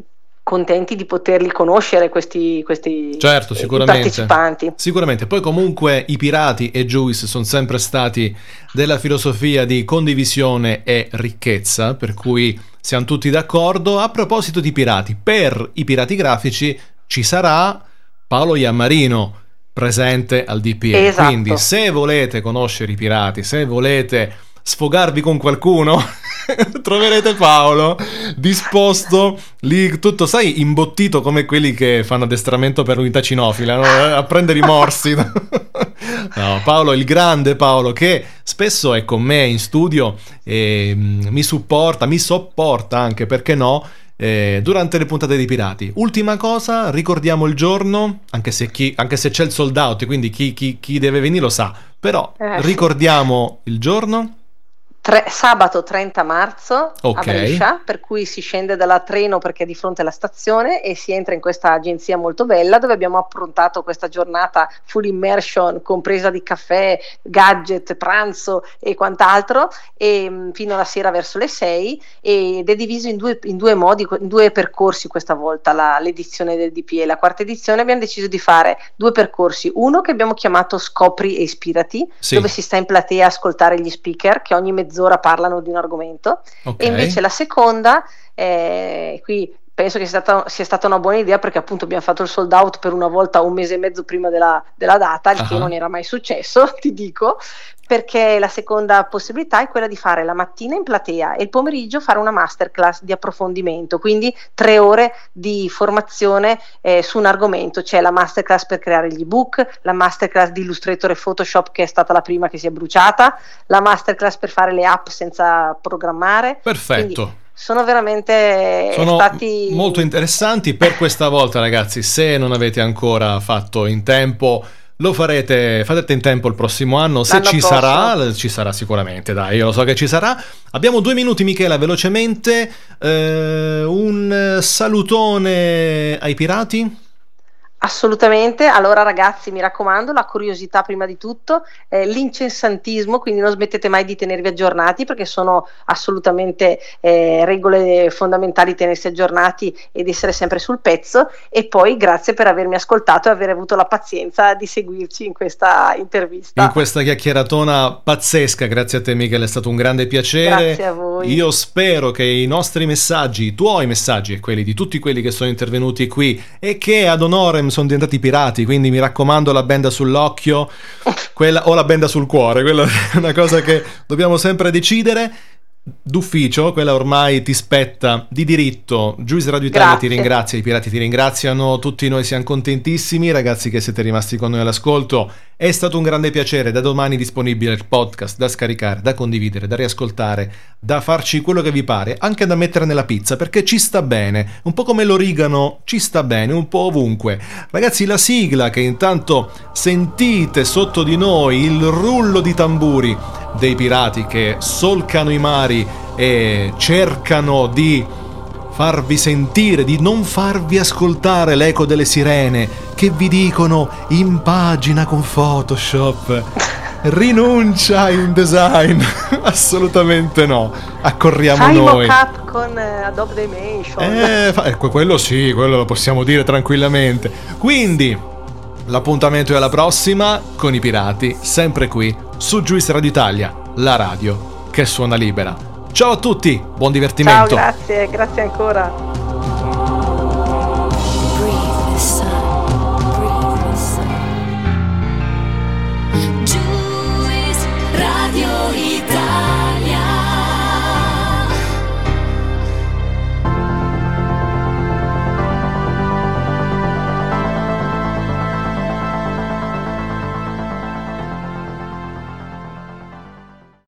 contenti di poterli conoscere questi, questi Certo, eh, sicuramente. partecipanti. Sicuramente. Poi comunque i pirati e Juice sono sempre stati della filosofia di condivisione e ricchezza, per cui siamo tutti d'accordo. A proposito di pirati, per i pirati grafici ci sarà Paolo Iammarino presente al DPE. Esatto. Quindi se volete conoscere i pirati, se volete sfogarvi con qualcuno, [laughs] troverete Paolo disposto lì tutto, sai, imbottito come quelli che fanno addestramento per l'unità cinofila, no? [laughs] a prendere i morsi. No, Paolo, il grande Paolo, che spesso è con me in studio e mm, mi supporta, mi sopporta anche, perché no, eh, durante le puntate dei pirati. Ultima cosa, ricordiamo il giorno, anche se, chi- anche se c'è il sold out, quindi chi, chi- chi deve venire lo sa, però Eh, ricordiamo il giorno. Tre- sabato 30 marzo Ok. a Brescia, per cui si scende dalla treno perché è di fronte alla stazione e si entra in questa agenzia molto bella dove abbiamo approntato questa giornata full immersion, compresa di caffè, gadget, pranzo e quant'altro, e, mh, fino alla sera verso le 6 ed è diviso in due, in due modi, in due percorsi questa volta la- l'edizione del DPE. La quarta edizione abbiamo deciso di fare due percorsi, uno che abbiamo chiamato Scopri e ispirati, Sì. dove si sta in platea a ascoltare gli speaker che ogni mezz'ora parlano di un argomento Ok. e invece la seconda eh, qui penso che sia stata, sia stata una buona idea perché appunto abbiamo fatto il sold out per una volta un mese e mezzo prima della, della data il che Ah. non era mai successo [laughs] ti dico perché la seconda possibilità è quella di fare la mattina in platea e il pomeriggio fare una masterclass di approfondimento, quindi tre ore di formazione eh, su un argomento. C'è la masterclass per creare gli ebook, la masterclass di Illustrator e Photoshop che è stata la prima che si è bruciata, la masterclass per fare le app senza programmare. Perfetto. Quindi sono veramente Sono stati molto interessanti per questa volta, ragazzi. Se non avete ancora fatto in tempo, lo farete, farete in tempo il prossimo anno. Se L'anno ci prossimo. sarà, ci sarà sicuramente, dai, io lo so che ci sarà. Abbiamo due minuti, Michela, velocemente. eh, un salutone ai pirati. Assolutamente, allora ragazzi mi raccomando, la curiosità prima di tutto, eh, l'incessantismo, quindi non smettete mai di tenervi aggiornati perché sono assolutamente eh, regole fondamentali tenersi aggiornati ed essere sempre sul pezzo e poi grazie per avermi ascoltato e aver avuto la pazienza di seguirci in questa intervista. In questa chiacchieratona pazzesca, grazie a te Michele, è stato un grande piacere. Grazie a voi. Io spero che i nostri messaggi, i tuoi messaggi e quelli di tutti quelli che sono intervenuti qui e che ad honorem sono diventati pirati, quindi mi raccomando la benda sull'occhio quella, o la benda sul cuore, quella [laughs] è una cosa che dobbiamo sempre decidere. D'ufficio, quella ormai ti spetta di diritto. Giuice Radio Italia ti Grazie. ringrazia, i pirati ti ringraziano, tutti noi siamo contentissimi, ragazzi che siete rimasti con noi all'ascolto. È stato un grande piacere, da domani disponibile il podcast da scaricare, da condividere, da riascoltare, da farci quello che vi pare, anche da mettere nella pizza, perché ci sta bene, un po' come l'origano, ci sta bene, un po' ovunque. Ragazzi, la sigla che intanto sentite sotto di noi, il rullo di tamburi dei pirati che solcano i mari e cercano di farvi sentire, di non farvi ascoltare l'eco delle sirene che vi dicono in pagina con Photoshop. Rinuncia in design. [laughs] Assolutamente no. Accorriamo Fai noi. mock-up con eh, Adobe Dimension. Eh, ecco, quello sì, quello lo possiamo dire tranquillamente. Quindi, l'appuntamento è alla prossima con i pirati, sempre qui su Juice Radio Italia, la radio che suona libera. Ciao a tutti, buon Ciao, divertimento. grazie, grazie ancora.